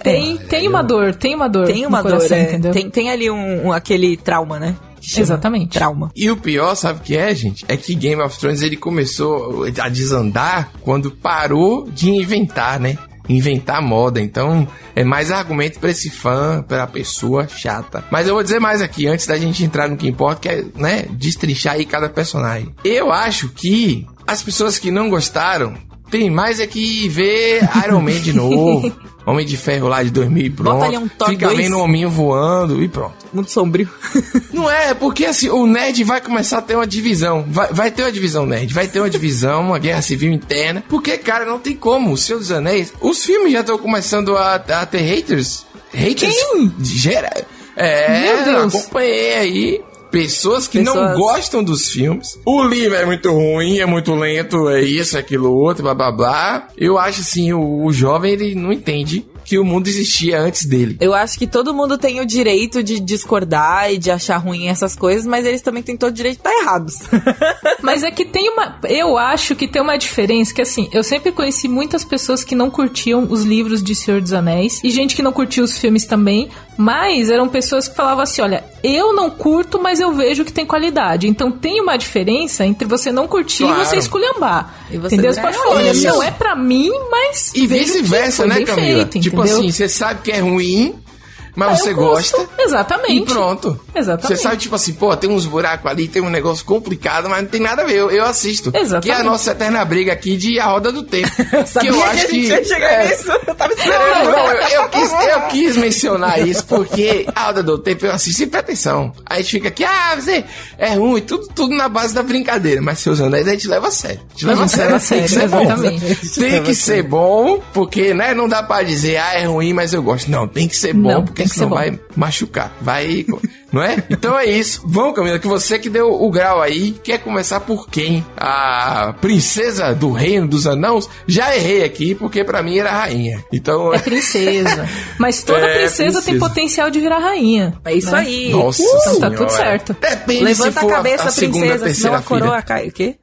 S8: Tem, tem uma dor, tem uma dor
S2: Tem uma
S8: no
S2: dor,
S8: coração,
S2: é.
S8: entendeu?
S2: Tem, tem ali um, um- aquele trauma, né?
S8: Exatamente.
S2: Trauma.
S1: E o pior, sabe o que é, gente? É que Game of Thrones ele começou a desandar quando parou de inventar, né? Inventar moda. Então, é mais argumento pra esse fã, pra pessoa chata. Mas eu vou dizer mais aqui, antes da gente entrar no que importa, que é, né, destrinchar aí cada personagem. Eu acho que as pessoas que não gostaram tem mais é que ver Iron Man de (laughs) novo. Homem de Ferro lá de 2000 e pronto.
S2: Bota ali um Thor
S1: Fica
S2: 2.
S1: vendo o hominho voando e pronto.
S2: Muito sombrio. (laughs)
S1: Não é, porque assim, o nerd vai começar a ter uma divisão. Vai, vai ter uma divisão nerd, vai ter uma divisão, uma guerra civil interna. Porque, cara, não tem como. O Senhor dos Anéis. Os filmes já estão começando a, a ter haters. Haters?
S2: Quem?
S1: Gera. É,
S8: Meu Deus.
S1: acompanhei aí. Pessoas que não
S2: Pessoas-
S1: gostam dos filmes. O livro é muito ruim, é muito lento, é isso, é aquilo outro, blá blá blá. Eu acho assim, o, o jovem ele não entende que o mundo existia antes dele.
S2: Eu acho que todo mundo tem o direito de discordar e de achar ruim essas coisas, mas eles também têm todo o direito de estar errados. (laughs)
S8: Mas é que tem uma. Eu acho que tem uma diferença que, assim, eu sempre conheci muitas pessoas que não curtiam os livros de Senhor dos Anéis e gente que não curtia os filmes também. Mas eram pessoas que falavam assim: olha, eu não curto, mas eu vejo que tem qualidade. Então tem uma diferença entre você não curtir
S1: Claro.
S8: e você esculhambar.
S2: E você
S8: entendeu? Você pode falar: olha, não é pra mim, mas.
S1: E vice-versa, né, Camila?
S8: feito,
S1: tipo
S8: entendeu?
S1: assim, você sabe que é ruim, mas
S8: Ah,
S1: você gosta.
S8: Exatamente.
S1: E pronto.
S8: Exatamente.
S1: Você sabe, tipo assim, pô, tem uns buracos ali, tem um negócio complicado, mas não tem nada a ver. Eu, eu assisto.
S8: Exatamente.
S1: Que é a nossa eterna briga aqui de A Roda do Tempo. (laughs) que eu acho que.
S2: ia chegar
S1: é,
S2: nisso. Eu tava esperando.
S1: não, não, eu, eu quis, eu quis mencionar isso porque a Roda do Tempo eu assisto sem atenção. Aí a gente fica aqui, ah, você é ruim, tudo, tudo na base da brincadeira. Mas seus anéis a gente leva a sério. A gente leva a sério, tem que ser bom. Tem que ser bom, porque, né, não dá pra dizer, ah, é ruim, mas eu gosto. Não, tem que ser bom, porque
S2: Tem que
S1: senão
S2: ser bom.
S1: vai machucar. Vai. Não é? Então é isso. Vamos, Camila, que você que deu o grau aí, quer começar por quem? A princesa do reino dos anãos? Já errei aqui, porque pra mim era a rainha. Então.
S8: É princesa. (laughs) Mas toda
S1: É,
S8: princesa, tem
S1: princesa.
S8: potencial de virar rainha.
S2: É isso
S8: né?
S2: aí.
S1: Nossa
S8: Então tá tudo certo.
S1: Depende
S2: Levanta
S1: se
S2: a cabeça,
S1: a, segunda,
S2: princesa, senão
S1: terceira
S2: a coroa
S1: filha.
S2: cai. O quê?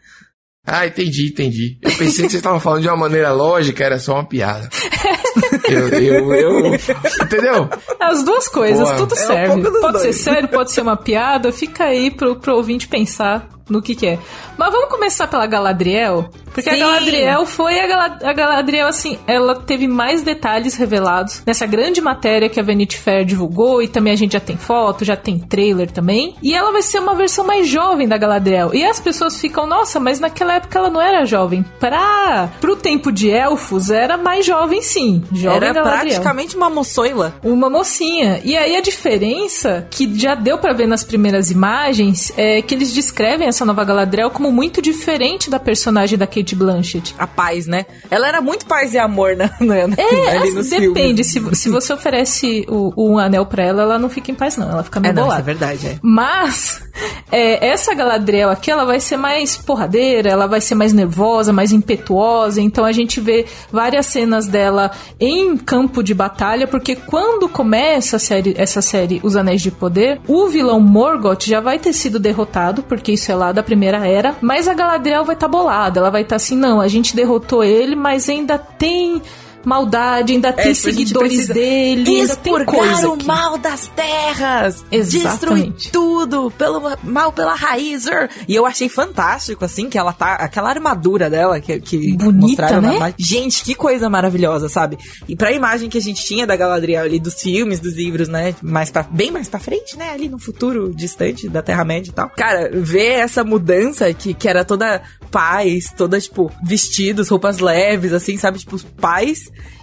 S1: Ah, entendi, entendi. Eu pensei que vocês estavam falando de uma maneira lógica, era só uma piada. (laughs) Eu, eu, eu. Entendeu?
S8: As duas coisas,
S1: Boa.
S8: tudo
S2: É um
S8: serve.
S2: pouco dos
S8: pode
S2: dois.
S8: ser sério, pode ser uma piada, fica aí pro, pro ouvinte pensar no que que é. Mas vamos começar pela Galadriel, porque a
S2: Sim.
S8: Galadriel foi a, a Galadriel, assim, ela teve mais detalhes revelados nessa grande matéria que a Vanity Fair divulgou, e também a gente já tem foto, já tem trailer também, e ela vai ser uma versão mais jovem da Galadriel. E as pessoas ficam, nossa, mas naquela época ela não era jovem. Pra, pro tempo de elfos, era mais jovem sim. Jovem
S2: Era
S8: Galadriel
S2: praticamente uma moçoila.
S8: uma mocinha. E aí a diferença que já deu pra ver nas primeiras imagens é que eles descrevem essa nova Galadriel como muito diferente da personagem da Kate Blanchett.
S2: A paz, né? Ela era muito paz e amor, né?
S8: É,
S2: ali
S8: assim,
S2: nos
S8: depende.
S2: filmes.
S8: Se, se você oferece o, o anel pra ela, ela não fica em paz, não. Ela fica meio
S2: É, não, isso é
S8: bolada.
S2: verdade, é.
S8: Mas é, essa Galadriel aqui, ela vai ser mais porradeira, ela vai ser mais nervosa, mais impetuosa. Então a gente vê várias cenas dela em campo de batalha, porque quando começa a série, essa série Os Anéis de Poder, o vilão Morgoth já vai ter sido derrotado, porque isso é lá da primeira era. Mas a Galadriel vai estar bolada, ela vai estar assim, não, a gente derrotou ele, mas ainda tem maldade, ainda tem
S2: gente
S8: seguidores dele,
S2: Expurgar o mal das terras!
S8: Exatamente.
S2: Destruir tudo! Pelo mal pela raiz! er. E eu achei fantástico, assim, que ela tá. Aquela armadura dela que, que
S8: Bonita,
S2: mostraram na
S8: né?
S2: imagem. Gente, que coisa maravilhosa, sabe? E pra imagem que a gente tinha da Galadriel ali, dos filmes, dos livros, né? Mais pra, bem mais pra frente, né? Ali no futuro distante da Terra-média e tal. Cara, ver essa mudança que, que era toda paz, toda, tipo, vestidos, roupas leves, assim, sabe? Tipo,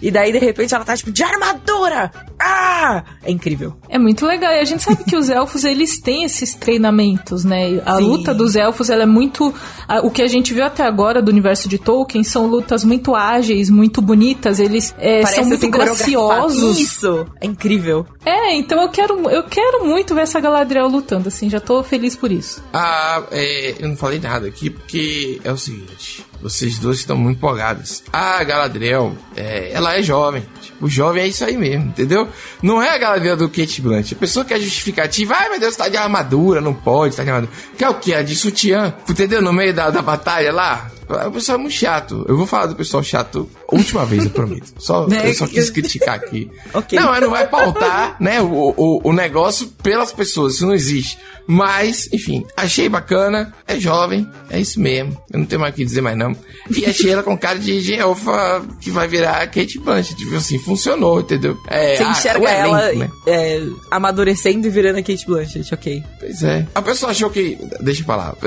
S2: E daí, de repente, ela tá, tipo, de armadura! Ah! É incrível.
S8: É muito legal. E a gente sabe que os elfos, eles têm esses treinamentos, né? A
S2: Sim.
S8: luta dos elfos, ela é muito... a- O que a gente viu até agora do universo de Tolkien são lutas muito ágeis, muito bonitas. Eles é, são muito graciosos.
S2: Isso! É incrível.
S8: É, então eu quero, eu quero muito ver essa Galadriel lutando, assim. Já tô feliz por isso.
S1: Ah, é, eu não falei nada aqui porque é o seguinte: vocês dois estão muito empolgados. A Galadriel, é, ela é jovem. Tipo, o jovem é isso aí mesmo, entendeu? Não é a Galadriel do Kate Blanchett. A pessoa que é justificativa, ai meu Deus, tá de armadura, não pode, tá de armadura. Que é o que? A de sutiã, entendeu? No meio da, da batalha lá. O pessoal é muito chato. Eu vou falar do pessoal chato última vez, eu prometo. Só, (laughs)
S2: Né?
S1: eu só quis criticar aqui.
S2: Ok.
S1: Não, não vai pautar, né, o, o, o negócio pelas pessoas, isso não existe. Mas, enfim, achei bacana, é jovem, é isso mesmo. Eu não tenho mais o que dizer mais não. E achei ela com cara de Gelfa que vai virar a Kate Blanchett, tipo assim, funcionou, entendeu? É,
S2: Você
S1: a-
S2: enxerga
S1: o elenco,
S2: ela
S1: né?
S2: é, amadurecendo e virando a Kate Blanchett, ok.
S1: Pois é. A pessoa achou que. Deixa pra lá. (laughs)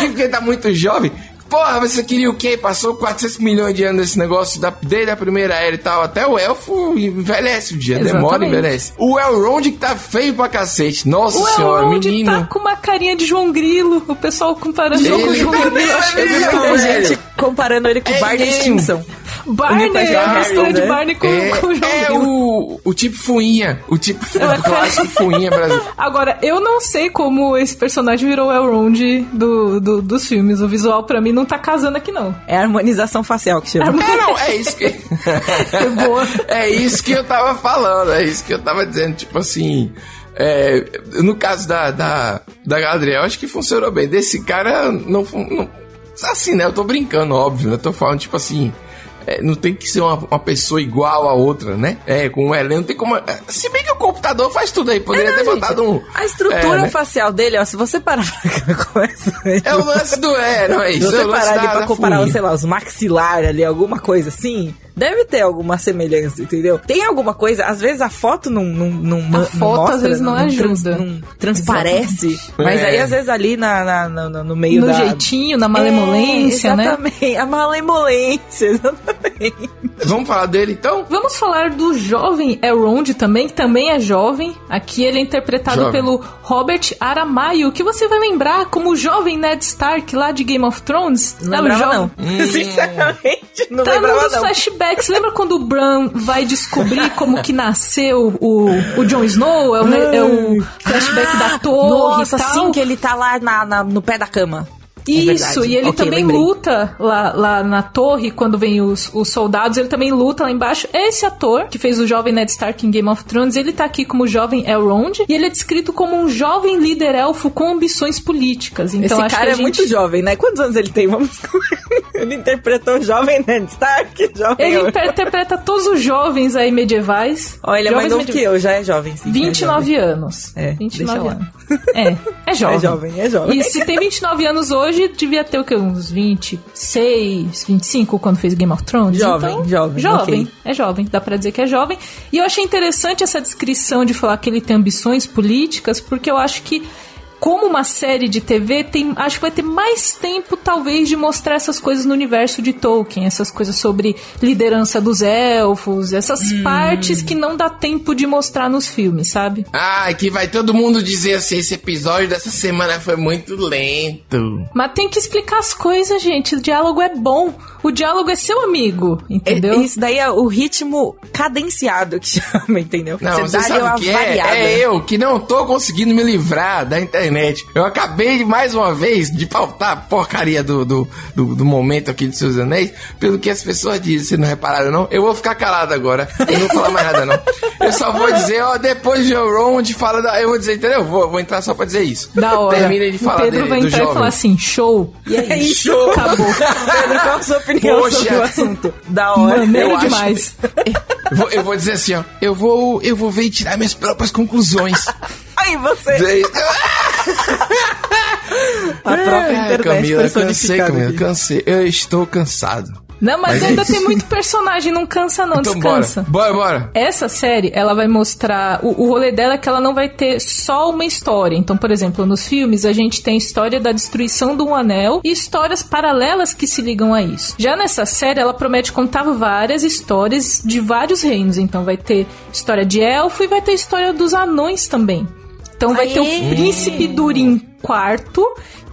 S1: É, porque tá muito jovem. Porra, você queria o quê? Passou 400 milhões de anos nesse negócio, da, desde a primeira era e tal. Até o elfo envelhece o dia, demora e
S8: Exatamente.
S1: envelhece. O Elrond que tá feio pra cacete. Nossa
S8: O
S1: senhora,
S8: Elrond
S1: menino.
S8: tá com uma carinha de João Grilo. O pessoal comparando ele com o
S1: Ele
S8: João
S1: tá
S8: Grilo.
S1: ele
S2: muita
S1: velho.
S2: gente comparando ele com
S1: É
S2: Barney
S1: mesmo.
S2: Stinson.
S8: Barney,
S2: Harry,
S8: a mistura de
S2: né?
S8: Barney com,
S1: É,
S8: com o João
S1: é o, o tipo fuinha. O tipo o clássico fuinha brasileiro. (laughs)
S8: Agora, eu não sei como esse personagem virou o Elrond do, do- dos filmes. O visual, pra mim, não tá casando aqui, não.
S2: É a harmonização facial que chama.
S1: É, não, é isso que. (laughs)
S8: É boa.
S1: É isso que eu tava falando, é isso que eu tava dizendo. Tipo assim. é, no caso da, da, da Galadriel, acho que funcionou bem. Desse cara, não, não. Assim, né? Eu tô brincando, óbvio, né? Eu tô falando, tipo assim. É, não tem que ser uma, uma pessoa igual a outra, né? É, com o Helen, não tem como. é, Se bem que o computador faz tudo aí, poderia
S2: É,
S1: ter
S2: não,
S1: botado
S2: gente,
S1: um.
S2: A estrutura
S1: é, né?
S2: facial dele, ó, se você parar (laughs) pra começa,
S1: É o lance do. É, não é
S2: Se
S1: isso.
S2: você
S1: é lance
S2: parar ali pra comparar, sei lá, os maxilar ali, alguma coisa assim, deve ter alguma semelhança, entendeu? Tem alguma coisa, às vezes a foto não, não, não, ma- não
S8: foto,
S2: mostra,
S8: às vezes, não
S2: trans-
S8: ajuda.
S2: não transparece, mas
S1: É.
S2: aí às vezes ali na, na- no, no meio
S8: No
S2: da...
S8: jeitinho, na malemolência,
S2: é,
S8: né?
S2: Exatamente, a malemolência, (laughs) exatamente.
S1: Vamos falar dele então?
S8: Vamos falar do jovem Elrond também, que também é jovem. Aqui ele é interpretado
S1: Jovem.
S8: pelo Robert Aramayo, que você vai lembrar como o jovem Ned Stark lá de Game of Thrones.
S2: Não
S8: É o
S2: lembrava,
S8: jovem-
S2: não. (laughs) Sinceramente, não
S8: Tá
S2: lembrava, não.
S8: Flashbacks. Lembra quando o Bran vai descobrir como que nasceu o, o Jon Snow? É o, é o flashback da torre
S2: Nossa,
S8: e tal.
S2: sim, que ele tá lá na, na- no pé da cama. É
S8: Isso,
S2: verdade.
S8: e ele
S2: Ok,
S8: também
S2: lembrei.
S8: luta lá, lá na torre, quando vem os, os soldados, ele também luta lá embaixo. Esse ator, que fez o jovem Ned Stark em Game of Thrones, ele tá aqui como jovem Elrond, e ele é descrito como um jovem líder elfo com ambições políticas. Então,
S2: Esse cara é
S8: gente...
S2: muito jovem, né? Quantos anos ele tem? Vamos Ele interpretou o jovem Ned Stark, jovem...
S8: Ele inter- interpreta todos os jovens aí medievais.
S2: Ó, ele é mais novo que eu, já é jovem, sim.
S8: 29 anos.
S2: É,
S8: 29
S2: deixa lá.
S8: anos. É, é jovem.
S2: É jovem, é jovem.
S8: E se tem 29 anos hoje, devia ter o quê? Uns 26, 25 quando fez Game of Thrones?
S2: Jovem,
S8: Então,
S2: jovem,
S8: Jovem,
S2: ok.
S8: é jovem. Dá pra dizer que é jovem. E eu achei interessante essa descrição de falar que ele tem ambições políticas, porque eu acho que como uma série de TV, tem, acho que vai ter mais tempo, talvez, de mostrar essas coisas no universo de Tolkien, essas coisas sobre liderança dos elfos, essas
S2: Hum.
S8: partes que não dá tempo de mostrar nos filmes, sabe?
S1: Ah, que vai todo mundo dizer assim: esse episódio dessa semana foi muito lento.
S8: Mas tem que explicar as coisas, gente. O diálogo é bom. O diálogo é seu amigo, entendeu?
S2: É- Isso daí é o ritmo cadenciado que (laughs) chama, entendeu?
S1: Não, você,
S2: dá-lhe
S1: sabe o que é? É eu que não tô conseguindo me livrar da internet. Eu acabei mais uma vez de pautar a porcaria do, do, do, do momento aqui de seus anéis, pelo que as pessoas dizem. Vocês não repararam, não? Eu vou ficar calado agora. Eu não vou falar mais nada, não. Eu só vou dizer, ó, depois de Elrond fala da. Eu vou dizer, entendeu? Vou, vou entrar só pra dizer isso.
S8: Da hora.
S1: Termina de falar
S8: o Pedro
S1: dele,
S8: vai
S1: do
S8: entrar e
S1: jovem.
S8: falar assim, show. E é isso.
S2: Show.
S8: Acabou.
S2: Pedro, qual a sua opinião
S1: Poxa.
S2: sobre o assunto? Da hora.
S8: Maneiro
S1: eu acho-
S8: demais.
S1: Eu vou, eu vou dizer assim, ó. Eu vou, eu vou ver e tirar minhas próprias conclusões.
S2: Aí você, (laughs) a própria
S1: É,
S2: internet
S1: Camila, cansei, Camila, cansei. Eu estou cansado.
S8: Não, mas,
S1: Mas é
S8: ainda
S1: isso.
S8: tem muito personagem, não cansa não,
S1: Então
S8: descansa.
S1: bora. Bora, bora.
S8: Essa série, ela vai mostrar. O, o rolê dela é que ela não vai ter só uma história. Então, por exemplo, nos filmes a gente tem a história da destruição do anel e histórias paralelas que se ligam a isso. Já nessa série, ela promete contar várias histórias de vários reinos. Então, vai ter história de elfo e vai ter história dos anões também. Então, vai ter o príncipe Durin IV,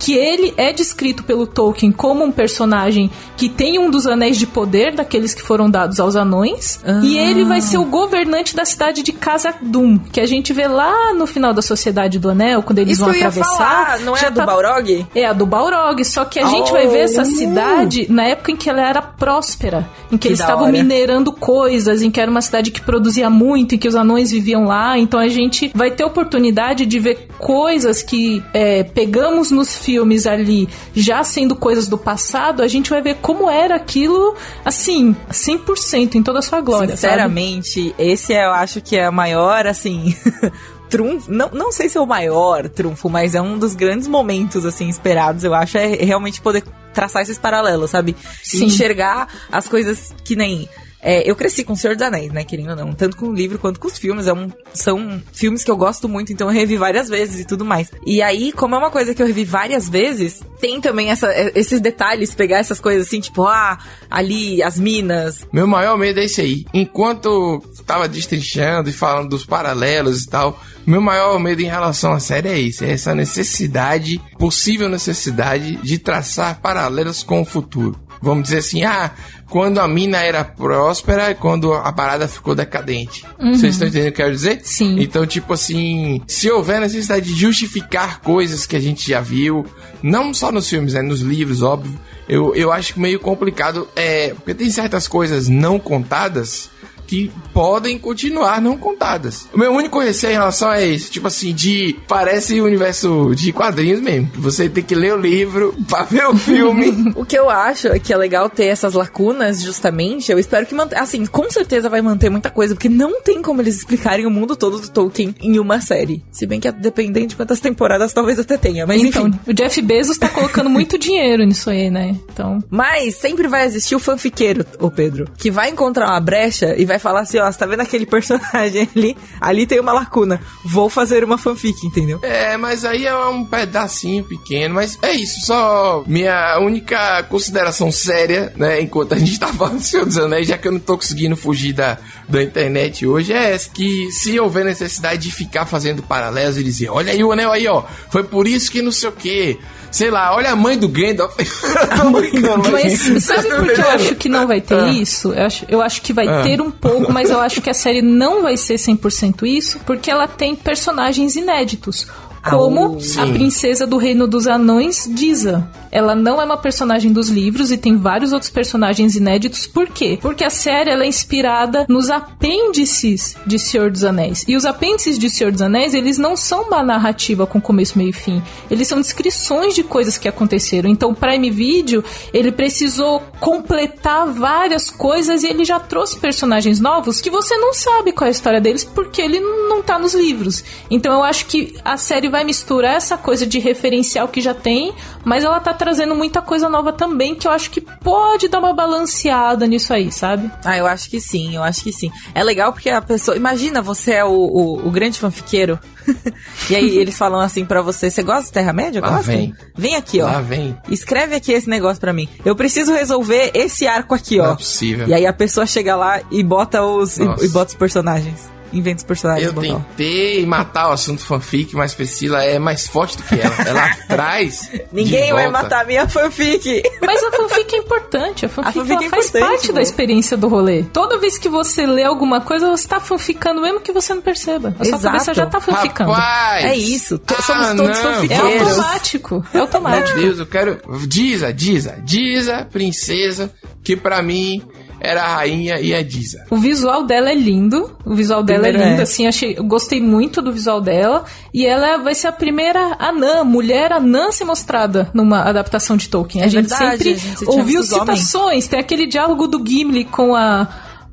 S8: que ele é descrito pelo Tolkien como um personagem que tem um dos anéis de poder daqueles que foram dados aos anões, e ele vai ser o governante da cidade de Khazad-dûm, que a gente vê lá no final da Sociedade do Anel, quando eles
S2: Isso
S8: vão atravessar.
S2: falar, não é a do
S8: tá-
S2: Balrog?
S8: é a do Balrog, só que a gente vai ver essa cidade na época em que ela era próspera, em que,
S2: Que
S8: eles estavam
S2: hora.
S8: minerando coisas, em que era uma cidade que produzia muito, em que os anões viviam lá. Então a gente vai ter oportunidade de ver coisas que é, pegamos nos filmes ali, já sendo coisas do passado, a gente vai ver como era aquilo, assim, 100% em toda a sua glória. sabe?
S2: Sinceramente, esse eu acho que é a maior, assim. (laughs) Trunfo, não, não sei se é o maior trunfo, mas é um dos grandes momentos, assim, esperados, eu acho, é realmente poder traçar esses paralelos, sabe? E
S8: Sim.
S2: enxergar as coisas que nem. É, eu cresci com O Senhor dos Anéis, né, querendo ou não, tanto com o livro quanto com os filmes. É um, são filmes que eu gosto muito, então eu revi várias vezes e tudo mais. E aí, como é uma coisa que eu revi várias vezes, tem também essa, é, esses detalhes, pegar essas coisas assim, tipo, ah, ali, as minas,
S1: Meu maior medo é esse aí. Enquanto tava destrinchando e falando dos paralelos e tal, meu maior medo em relação à série é isso. É essa necessidade, possível necessidade, de traçar paralelos com o futuro. Vamos dizer assim, ah, quando a mina era próspera e quando a parada ficou decadente. Vocês estão entendendo o que eu quero dizer?
S8: Sim.
S1: Então, tipo assim, se houver necessidade de justificar coisas que a gente já viu, não só nos filmes, né, nos livros, óbvio, eu, eu acho meio complicado, é, porque tem certas coisas não contadas que podem continuar não contadas. O meu único receio em relação a isso, tipo assim, de parece o universo de quadrinhos mesmo, que você tem que ler o livro pra ver o filme. (laughs)
S2: O que eu acho é que é legal ter essas lacunas, justamente. Eu espero que mantenha. Assim, com certeza vai manter muita coisa, porque não tem como eles explicarem o mundo todo do Tolkien em uma série. Se bem que, dependendo de quantas temporadas, talvez até tenha. Mas
S8: Então,
S2: enfim.
S8: o Jeff Bezos tá colocando (laughs) muito dinheiro nisso aí, né? Então,
S2: Mas sempre vai existir o fanfiqueiro, ô Pedro, que vai encontrar uma brecha e vai falar assim, ó, você tá vendo aquele personagem (laughs) ali? Ali tem uma lacuna. Vou fazer uma fanfic, entendeu?
S1: É, mas aí é um pedacinho pequeno, mas é isso, só minha única consideração séria, né, enquanto a gente tá falando do Senhor dos Anéis, já que eu não tô conseguindo fugir da, da internet hoje, é essa, que se houver necessidade de ficar fazendo paralelos e dizer, olha aí o anel aí, ó, foi por isso que não sei o que, sei lá, olha a mãe do Gandalf. (laughs) tô brincando,
S8: Mas sabe por que eu (laughs) acho que não vai ter
S1: Ah.
S8: isso? Eu acho, eu acho que vai
S1: Ah.
S8: ter um pouco, mas eu acho que a série não vai ser 100% isso, porque ela tem personagens inéditos. Como a
S1: Sim.
S8: princesa do reino dos anões, Diza. Ela não é uma personagem dos livros e tem vários outros personagens inéditos. Por quê? Porque a série ela é inspirada nos apêndices de Senhor dos Anéis. E os apêndices de Senhor dos Anéis, eles não são uma narrativa com começo, meio e fim. Eles são descrições de coisas que aconteceram. Então, o Prime Video, ele precisou completar várias coisas e ele já trouxe personagens novos que você não sabe qual é a história deles porque ele não tá nos livros. Então, eu acho que a série vai misturar essa coisa de referencial que já tem, mas ela tá trazendo muita coisa nova também que eu acho que pode dar uma balanceada nisso aí, sabe?
S2: Ah, eu acho que sim, eu acho que sim. É legal porque a pessoa. Imagina, você é o, o, o grande fanfiqueiro. (laughs) e aí eles falam assim pra você: Você gosta de Terra-média? Gosta?
S1: vem.
S2: Vem aqui, ó.
S1: Lá vem.
S2: Escreve aqui esse negócio pra mim. Eu preciso resolver esse arco aqui, ó.
S1: Não é possível.
S2: E aí a pessoa chega lá e bota os, e, e bota os personagens. Inventa os personagens.
S1: Eu
S2: botar.
S1: tentei matar o assunto fanfic, mas Priscila é mais forte do que ela. Ela (laughs) traz. de
S2: Ninguém vai matar minha fanfic.
S8: Mas a fanfic é importante. A fanfic,
S2: fanfic
S8: ela
S2: é
S8: faz
S2: importante,
S8: parte da experiência do rolê. Toda vez que você lê alguma coisa, você tá fanficando, mesmo que você não perceba. A sua
S2: Exato.
S8: cabeça já tá fanficando.
S1: Rapaz!
S2: É isso, to-
S1: Ah,
S2: somos todos
S1: não,
S8: É
S2: fanfiqueiros.
S8: automático. É
S1: Meu
S8: automático.
S1: Deus, eu quero. Diza, Diza, Diza, princesa, que pra mim era a rainha e é Diza.
S8: O visual dela é lindo. O visual dela
S2: Primeiro
S8: é lindo,
S2: é.
S8: assim, achei, eu gostei muito do visual dela. E ela vai ser a primeira anã, mulher anã a ser mostrada numa adaptação de Tolkien.
S2: É
S8: a gente
S2: verdade,
S8: sempre
S2: a gente
S8: ouviu
S2: homens.
S8: citações. Tem aquele diálogo do Gimli com a.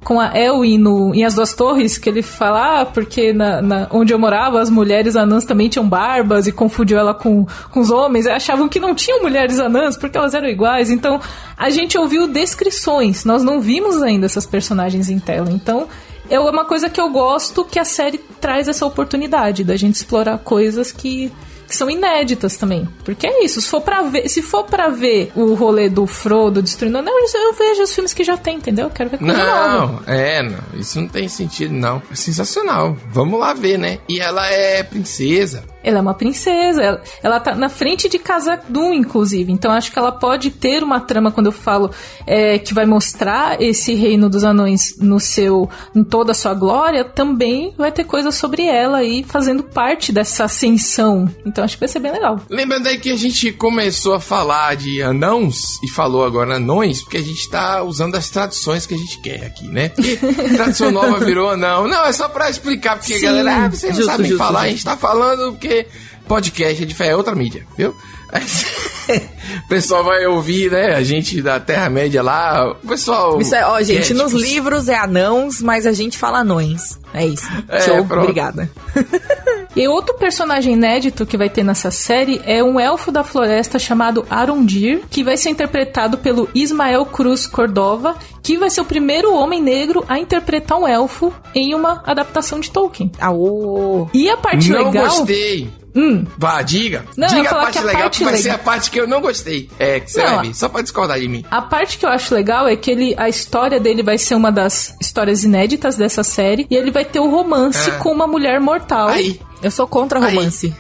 S8: Com a Elwin no, em As Duas Torres, que ele fala, ah, porque na, na- onde eu morava as mulheres anãs também tinham barbas e confundiu ela com, com os homens. Achavam que não tinham mulheres anãs porque elas eram iguais. Então a gente ouviu descrições, nós não vimos ainda essas personagens em tela. Então é uma coisa que eu gosto que a série traz essa oportunidade da gente explorar coisas que, que são inéditas também. Porque é isso, se for pra ver, se for para ver o rolê do Frodo destruindo não, eu vejo os filmes que já tem, entendeu? Eu quero ver coisa nova.
S1: Não, é, não. Isso não tem sentido, não. É sensacional. Vamos lá ver, né? E ela é princesa.
S8: Ela é uma princesa, ela, ela tá na frente de Khazad-dûm, inclusive. Então acho que ela pode ter uma trama quando eu falo é, que vai mostrar esse reino dos anões no seu, em toda a sua glória. Também vai ter coisa sobre ela aí fazendo parte dessa ascensão. Então acho que vai ser bem legal.
S1: Lembrando aí que a gente começou a falar de anãos e falou agora anões, porque a gente tá usando as traduções que a gente quer aqui, né? (laughs) Tradução nova virou anão. Não, é só pra explicar, porque
S2: Sim,
S1: a galera, ah, vocês não sabem
S2: justo,
S1: falar, a
S2: justo.
S1: gente tá falando porque podcast é é outra mídia, viu? (laughs) O pessoal vai ouvir, né? A gente da Terra-média lá, o pessoal.
S2: Isso é, ó, gente,
S1: quer,
S2: nos
S1: tipo,
S2: livros é anãos, mas a gente fala anões. É isso.
S1: É,
S2: Show,
S1: pronto.
S2: obrigada. (laughs)
S8: E outro personagem inédito que vai ter nessa série é um elfo da floresta chamado Arondir, que vai ser interpretado pelo Ismael Cruz Cordova, que vai ser o primeiro homem negro a interpretar um elfo em uma adaptação de Tolkien.
S2: Aô!
S8: E a parte
S1: Não
S8: legal.
S1: gostei.
S8: Hum,
S1: Vá, diga.
S8: Não,
S1: diga a
S8: falar
S1: parte
S8: que a
S1: legal,
S8: parte
S1: que vai ser
S8: legal-
S1: a parte que eu não gostei. É, que você
S8: Não,
S1: vai ver, só pra discordar de mim.
S8: A parte que eu acho legal é que ele, a história dele vai ser uma das histórias inéditas dessa série e ele vai ter o romance
S1: Ah.
S8: com uma mulher mortal.
S1: Aí,
S2: Eu sou contra
S1: Aí.
S2: romance.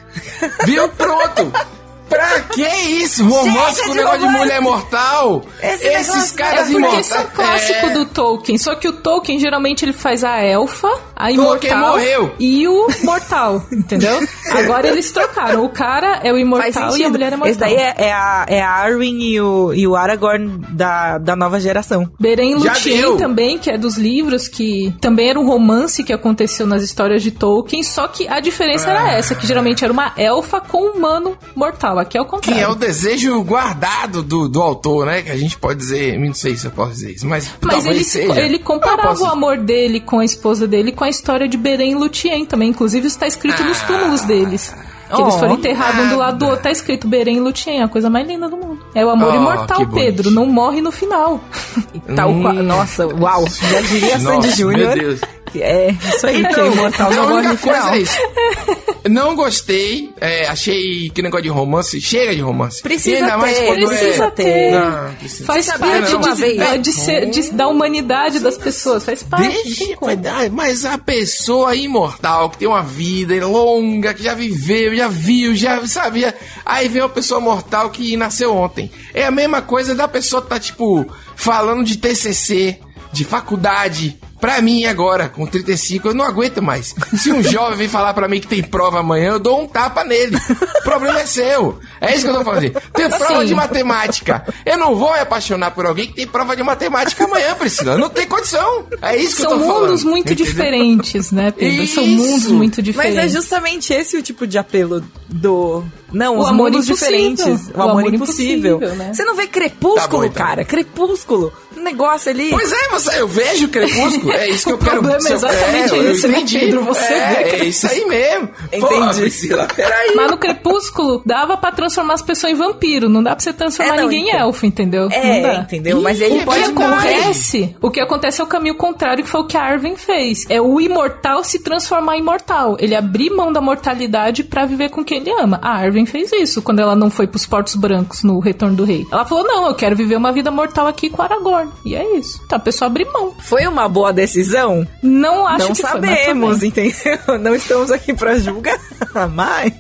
S1: viu? Pronto. (laughs) Pra que isso? Romance
S2: Chega
S1: com negócio de mulher mortal?
S2: Esse
S1: Esses
S2: negócio-
S1: caras
S8: É porque
S1: imortais.
S8: isso é um clássico
S1: É.
S8: do Tolkien. Só que o Tolkien geralmente ele faz a elfa, a imortal
S1: morreu.
S8: e o mortal, entendeu? Agora eles trocaram. O cara é o imortal e a mulher é mortal.
S2: Esse daí é, é a, é a Arwen e o, e o Aragorn da, da nova geração.
S8: Beren Lúthien também, que é dos livros, que também era um romance que aconteceu nas histórias de Tolkien, só que a diferença
S1: Ah.
S8: era essa, que geralmente era uma elfa com um humano mortal. Aqui é o
S1: Que
S8: contrário.
S1: é o desejo guardado do, do autor, né? Que a gente pode dizer, não sei se eu posso dizer isso, mas,
S8: Mas ele,
S1: seja.
S8: ele comparava
S1: posso-
S8: o amor dele com a esposa dele com a história de Beren Lúthien também. Inclusive, isso está escrito nos túmulos deles. Que eles
S2: Oh,
S8: foram enterrados um do lado do outro. Tá escrito Beren Lutien, a coisa mais linda do mundo. É o amor
S1: Oh,
S8: imortal,
S1: que
S8: Pedro. Não morre no final. (laughs)
S2: Tal
S1: Hum.
S2: qual. Nossa, uau. Já diria Sandy Júnior.
S1: meu Deus.
S2: É, isso aí, que é imortal
S1: a
S2: não morre
S1: única
S2: no final.
S1: é isso. (laughs) Não gostei, é, achei que negócio de romance, chega de romance.
S2: Precisa
S1: mais
S2: ter,
S8: precisa
S1: é...
S8: ter.
S1: Não, precisa.
S8: Faz parte
S2: uma
S8: de,
S2: vez-
S8: da- de ser, de- da humanidade das pessoas. Faz parte.
S1: Deixa, mas- mas a pessoa imortal, que tem uma vida longa, que já viveu, já viu, já sabia. Aí vem uma pessoa mortal que nasceu ontem. É a mesma coisa da pessoa que tá, tipo, falando de TCC, de faculdade. Pra mim, agora, com 35, eu não aguento mais. Se um jovem vem falar pra mim que tem prova amanhã, eu dou um tapa nele. O problema é seu. É isso que eu tô falando. Tem prova
S8: Sim.
S1: de matemática. Eu não vou me apaixonar por alguém que tem prova de matemática amanhã, Priscila. Não tem condição. É isso que
S8: São
S1: eu tô falando.
S8: mundos muito
S1: Entendeu?
S8: diferentes, né, Pedro? São
S1: Isso.
S8: mundos muito
S2: Mas
S8: diferentes.
S2: é justamente esse o tipo de apelo do. Não,
S8: O
S2: os
S8: amor
S2: mundos
S8: impossível.
S2: diferentes. O,
S8: O
S2: amor,
S8: amor
S2: impossível.
S8: impossível, né?
S2: Você não vê crepúsculo,
S1: Tá bom, então.
S2: cara. Crepúsculo. Um negócio ali.
S1: Pois é, você, eu vejo Crepúsculo. É isso que eu quero.
S8: problema é
S1: se eu-
S8: exatamente
S1: eu
S8: né. Pedro? Você
S1: é,
S8: vê
S1: é isso aí mesmo.
S2: Entendi.
S1: Porra, Priscila, peraí.
S8: Mas no Crepúsculo dava pra transformar as pessoas em vampiro. Não dá pra você transformar
S2: É, não,
S8: ninguém em
S2: então.
S8: elfo, entendeu?
S2: É,
S8: não dá.
S2: entendeu? Mas ele
S1: Ih,
S8: O que
S2: pode morrer.
S8: acontece, o que acontece é o caminho contrário, que foi o que a Arwen fez. É o imortal se transformar em mortal. Ele abrir mão da mortalidade pra viver com quem ele ama. A Arwen fez isso quando ela não foi pros Portos Brancos no Retorno do Rei. Ela falou: "Não, eu quero viver uma vida mortal aqui com Aragorn". E é isso. Então a pessoa abre mão.
S2: Foi uma boa decisão?
S8: Não acho
S2: não
S8: que foi, mas
S2: sabemos, entendeu? Não estamos aqui pra julgar, (laughs) mas.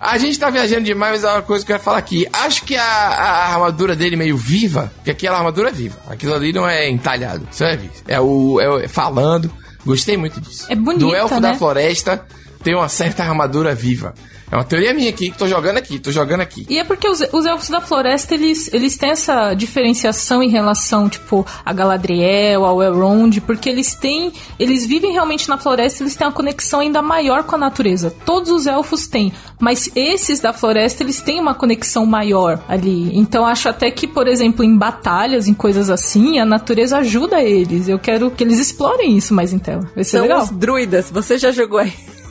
S1: A gente tá viajando demais, mas é uma coisa que eu quero falar aqui. Acho que a, a armadura dele meio viva, porque aquela armadura é viva. Aquilo ali não é entalhado. Isso é. É o, é o- é falando. Gostei muito disso.
S8: É bonita,
S1: Do elfo
S8: né?
S1: da floresta tem uma certa armadura viva. É uma teoria minha aqui, que tô jogando aqui, tô jogando aqui.
S8: E é porque os, os elfos da floresta, eles, eles têm essa diferenciação em relação, tipo, a Galadriel, ao Elrond, porque eles têm, eles vivem realmente na floresta, eles têm uma conexão ainda maior com a natureza. Todos os elfos têm, mas esses da floresta, eles têm uma conexão maior ali. Então acho até que, por exemplo, em batalhas, em coisas assim, a natureza ajuda eles. Eu quero que eles explorem isso mais em tela. Vai ser
S2: São
S8: legal.
S2: os druidas. Você já jogou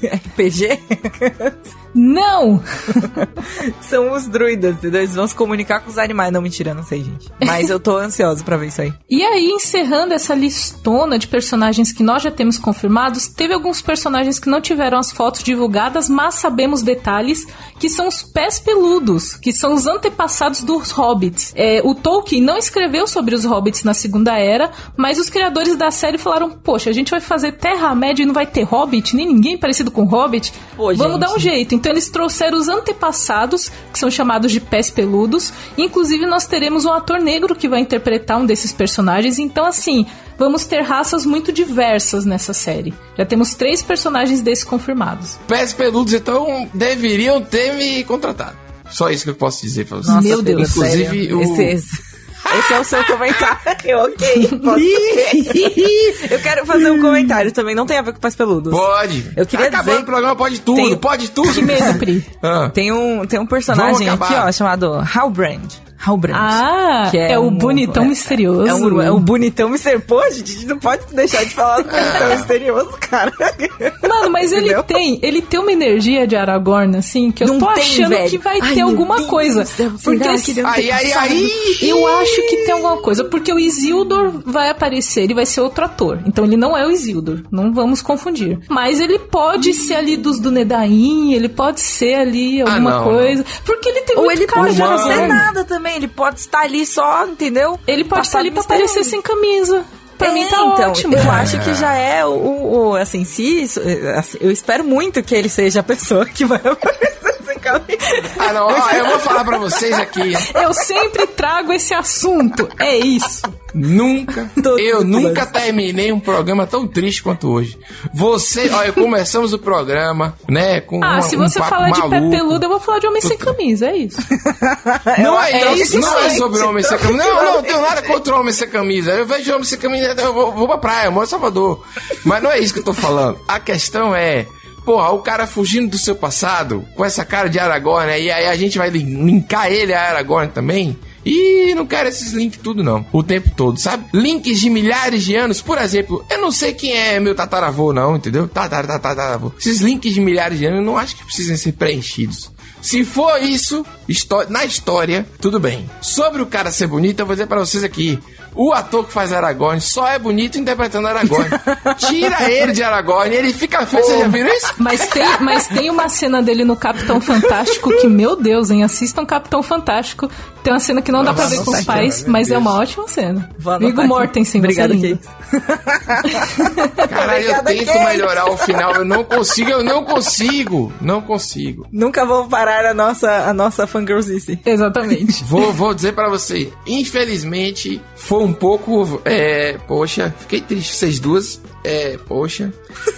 S2: (laughs) RPG?
S8: Não! (laughs)
S2: São os druidas, entendeu? Eles vão se comunicar com os animais. Não, mentira, não sei, gente. Mas eu tô ansiosa pra ver isso aí.
S8: E aí, encerrando essa listona de personagens que nós já temos confirmados, teve alguns personagens que não tiveram as fotos divulgadas, mas sabemos detalhes, que são os pés peludos, que são os antepassados dos hobbits. É, o Tolkien não escreveu sobre os hobbits na Segunda Era, mas os criadores da série falaram: Poxa, a gente vai fazer Terra-média e não vai ter hobbit, nem ninguém parecido com hobbit.
S2: Pô,
S8: Vamos
S2: gente.
S8: dar um jeito. Então eles trouxeram os antepassados, que são chamados de pés peludos. Inclusive, nós teremos um ator negro que vai interpretar um desses personagens. Então, assim, vamos ter raças muito diversas nessa série. Já temos três personagens desses confirmados.
S1: Pés peludos, então, deveriam ter me contratado. Só isso que eu posso dizer pra vocês.
S8: Nossa, Meu Deus.
S1: Inclusive,
S2: sério.
S1: o...
S2: Esse, esse, esse é o seu comentário. (laughs) ok. (laughs) eu quero fazer um comentário também. Não tem a ver com pés peludos.
S1: Pode.
S2: Eu queria
S1: acabando
S2: dizer-
S1: o programa, pode tudo,
S2: Tem-
S1: pode tudo.
S8: Que medo, Pri. (laughs)
S1: Ah.
S2: Tem um, tem um personagem aqui, ó, chamado Halbrand. Halbrand.
S8: Ah,
S2: Que
S8: é, o
S2: um-
S8: bonitão
S2: é-
S8: misterioso.
S2: É um, é um bonitão misterioso. Pô, a gente não pode deixar de falar do bonitão (laughs) misterioso, cara.
S8: Mano, mas ele
S2: Entendeu?
S8: tem, ele tem uma energia de Aragorn, assim, que eu
S2: Não
S8: tô
S2: tem,
S8: achando
S2: velho.
S8: que vai
S2: Ai,
S8: ter alguma
S2: Deus
S8: coisa.
S2: céu,
S8: porque esse-
S1: Aí, aí, aí.
S8: Eu acho que tem alguma coisa, porque o Isildur vai aparecer, ele vai ser outro ator. Então ele não é o Isildur, não vamos confundir. Mas ele pode ser ali dos do Nedain, ele pode ser ali alguma
S1: não,
S8: coisa. Porque ele tem
S2: Ou
S8: muito
S2: ele
S8: cara
S2: pode
S8: de
S2: não ser nada também. Ele pode estar ali só, entendeu?
S8: Ele pode estar
S2: Passado
S8: ali pra aparecer sem camisa. Pra
S2: É,
S8: mim tá
S2: então,
S8: ótimo.
S2: Eu acho que já é o, o- assim, se isso, é, assim, eu espero muito que ele seja a pessoa que vai (laughs) aparecer.
S1: Ah, não, ó, eu vou falar pra vocês aqui.
S8: Eu sempre trago esse assunto. É isso.
S1: Nunca,
S2: Todo
S1: eu nunca terminei um programa tão triste quanto hoje. Você, olha, começamos o programa, né, com
S8: Ah,
S1: uma-
S8: se
S1: um
S8: você
S1: papo
S8: falar de pé peludo, eu vou falar de homem sem camisa, é isso.
S1: Não é,
S2: é
S1: isso,
S2: isso,
S1: não é sobre homem sem camisa. Não, não, eu tenho nada contra homem sem camisa. Eu vejo homem sem camisa, eu vou, vou pra praia, eu moro em Salvador. Mas não é isso que eu tô falando. A questão é, porra, o cara fugindo do seu passado, com essa cara de Aragorn, e aí a gente vai lin- linkar ele a Aragorn também. E não quero esses links tudo não, o tempo todo, sabe? Links de milhares de anos, por exemplo, eu não sei quem é meu tataravô não, entendeu? Tatar, tatar, tataravô. Esses links de milhares de anos eu não acho que precisem ser preenchidos. Se for isso, na história, tudo bem. Sobre o cara ser bonito, eu vou dizer pra vocês aqui. O ator que faz Aragorn só é bonito interpretando Aragorn. (laughs) Tira ele de Aragorn, ele fica feio. Vocês já viram isso?
S8: Mas tem, mas tem uma cena dele no Capitão Fantástico que, meu Deus, hein? Assistam Capitão Fantástico. Tem uma cena que não dá pra ver com os
S1: Nossa,
S8: pais,
S1: cara,
S8: mas é
S1: Deus.
S8: uma ótima cena.
S2: Aqui.
S8: Mortensen,
S2: Obrigada,
S8: você é. (laughs)
S1: Caralho, eu tento
S2: Kate.
S1: melhorar o final, eu não consigo, eu não consigo. Não consigo.
S2: Nunca vou parar a nossa, a nossa fangirlzice.
S8: Exatamente.
S1: Vou, vou dizer pra você, infelizmente, foi um pouco. É, poxa, fiquei triste, vocês duas. É, poxa,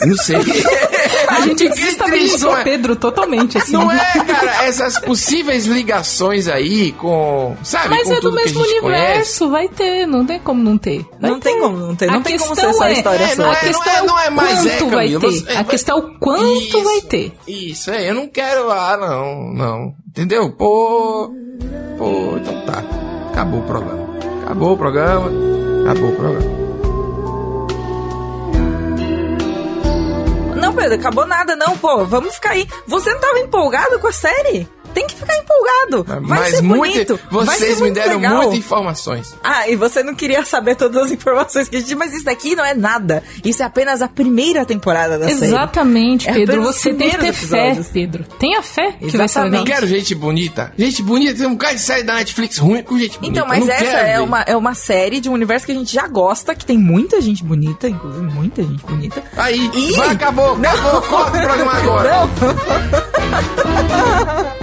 S1: não sei. (laughs)
S8: A gente desestabilizou
S1: não é?
S8: Pedro totalmente, assim.
S1: Não é, cara, essas possíveis ligações aí com. Sabe?
S8: Mas
S1: com
S8: é do mesmo universo, vai ter, não tem como não ter. Vai
S2: Não tem
S8: ter.
S2: como não ter, não
S8: A
S2: tem como
S8: questão
S2: ser só
S8: é-
S2: história
S1: é,
S2: só.
S1: não
S8: A
S1: é,
S8: questão
S1: não é, não é mais é,
S8: quanto vai ter. A questão é o quanto
S1: Isso,
S8: vai ter.
S1: Isso, é, eu não quero lá, não, não. Entendeu? Pô. Pô, então tá. Acabou o programa. Acabou o programa. Acabou o programa.
S2: Não, Pedro, acabou nada, não, pô. Vamos ficar aí. Você não tava empolgado com a série? Tem que ficar empolgado. Vai
S1: Mas
S2: ser
S1: muito,
S2: bonito. vai ser
S1: vocês me
S2: muito
S1: deram
S2: legal.
S1: muitas informações.
S2: Ah, e você não queria saber todas as informações que a gente... Mas isso daqui não é nada. Isso é apenas a primeira temporada da série.
S8: Exatamente,
S2: É
S8: Pedro.
S2: apenas
S8: Você tem que ter
S2: primeiros
S8: fé,
S2: episódios.
S8: Pedro. Tenha fé que vai ser
S2: Exatamente.
S8: legal.
S1: Eu quero gente bonita. Gente bonita, tem um cara de série da Netflix ruim com gente bonita.
S2: Então, mas
S1: não
S2: essa é
S1: ver.
S2: uma, é uma série de um universo que a gente já gosta, que tem muita gente bonita, inclusive muita gente bonita.
S1: Aí,
S2: Ih!
S1: vai, acabou, acabou, corta o programa agora.
S2: Não! (laughs)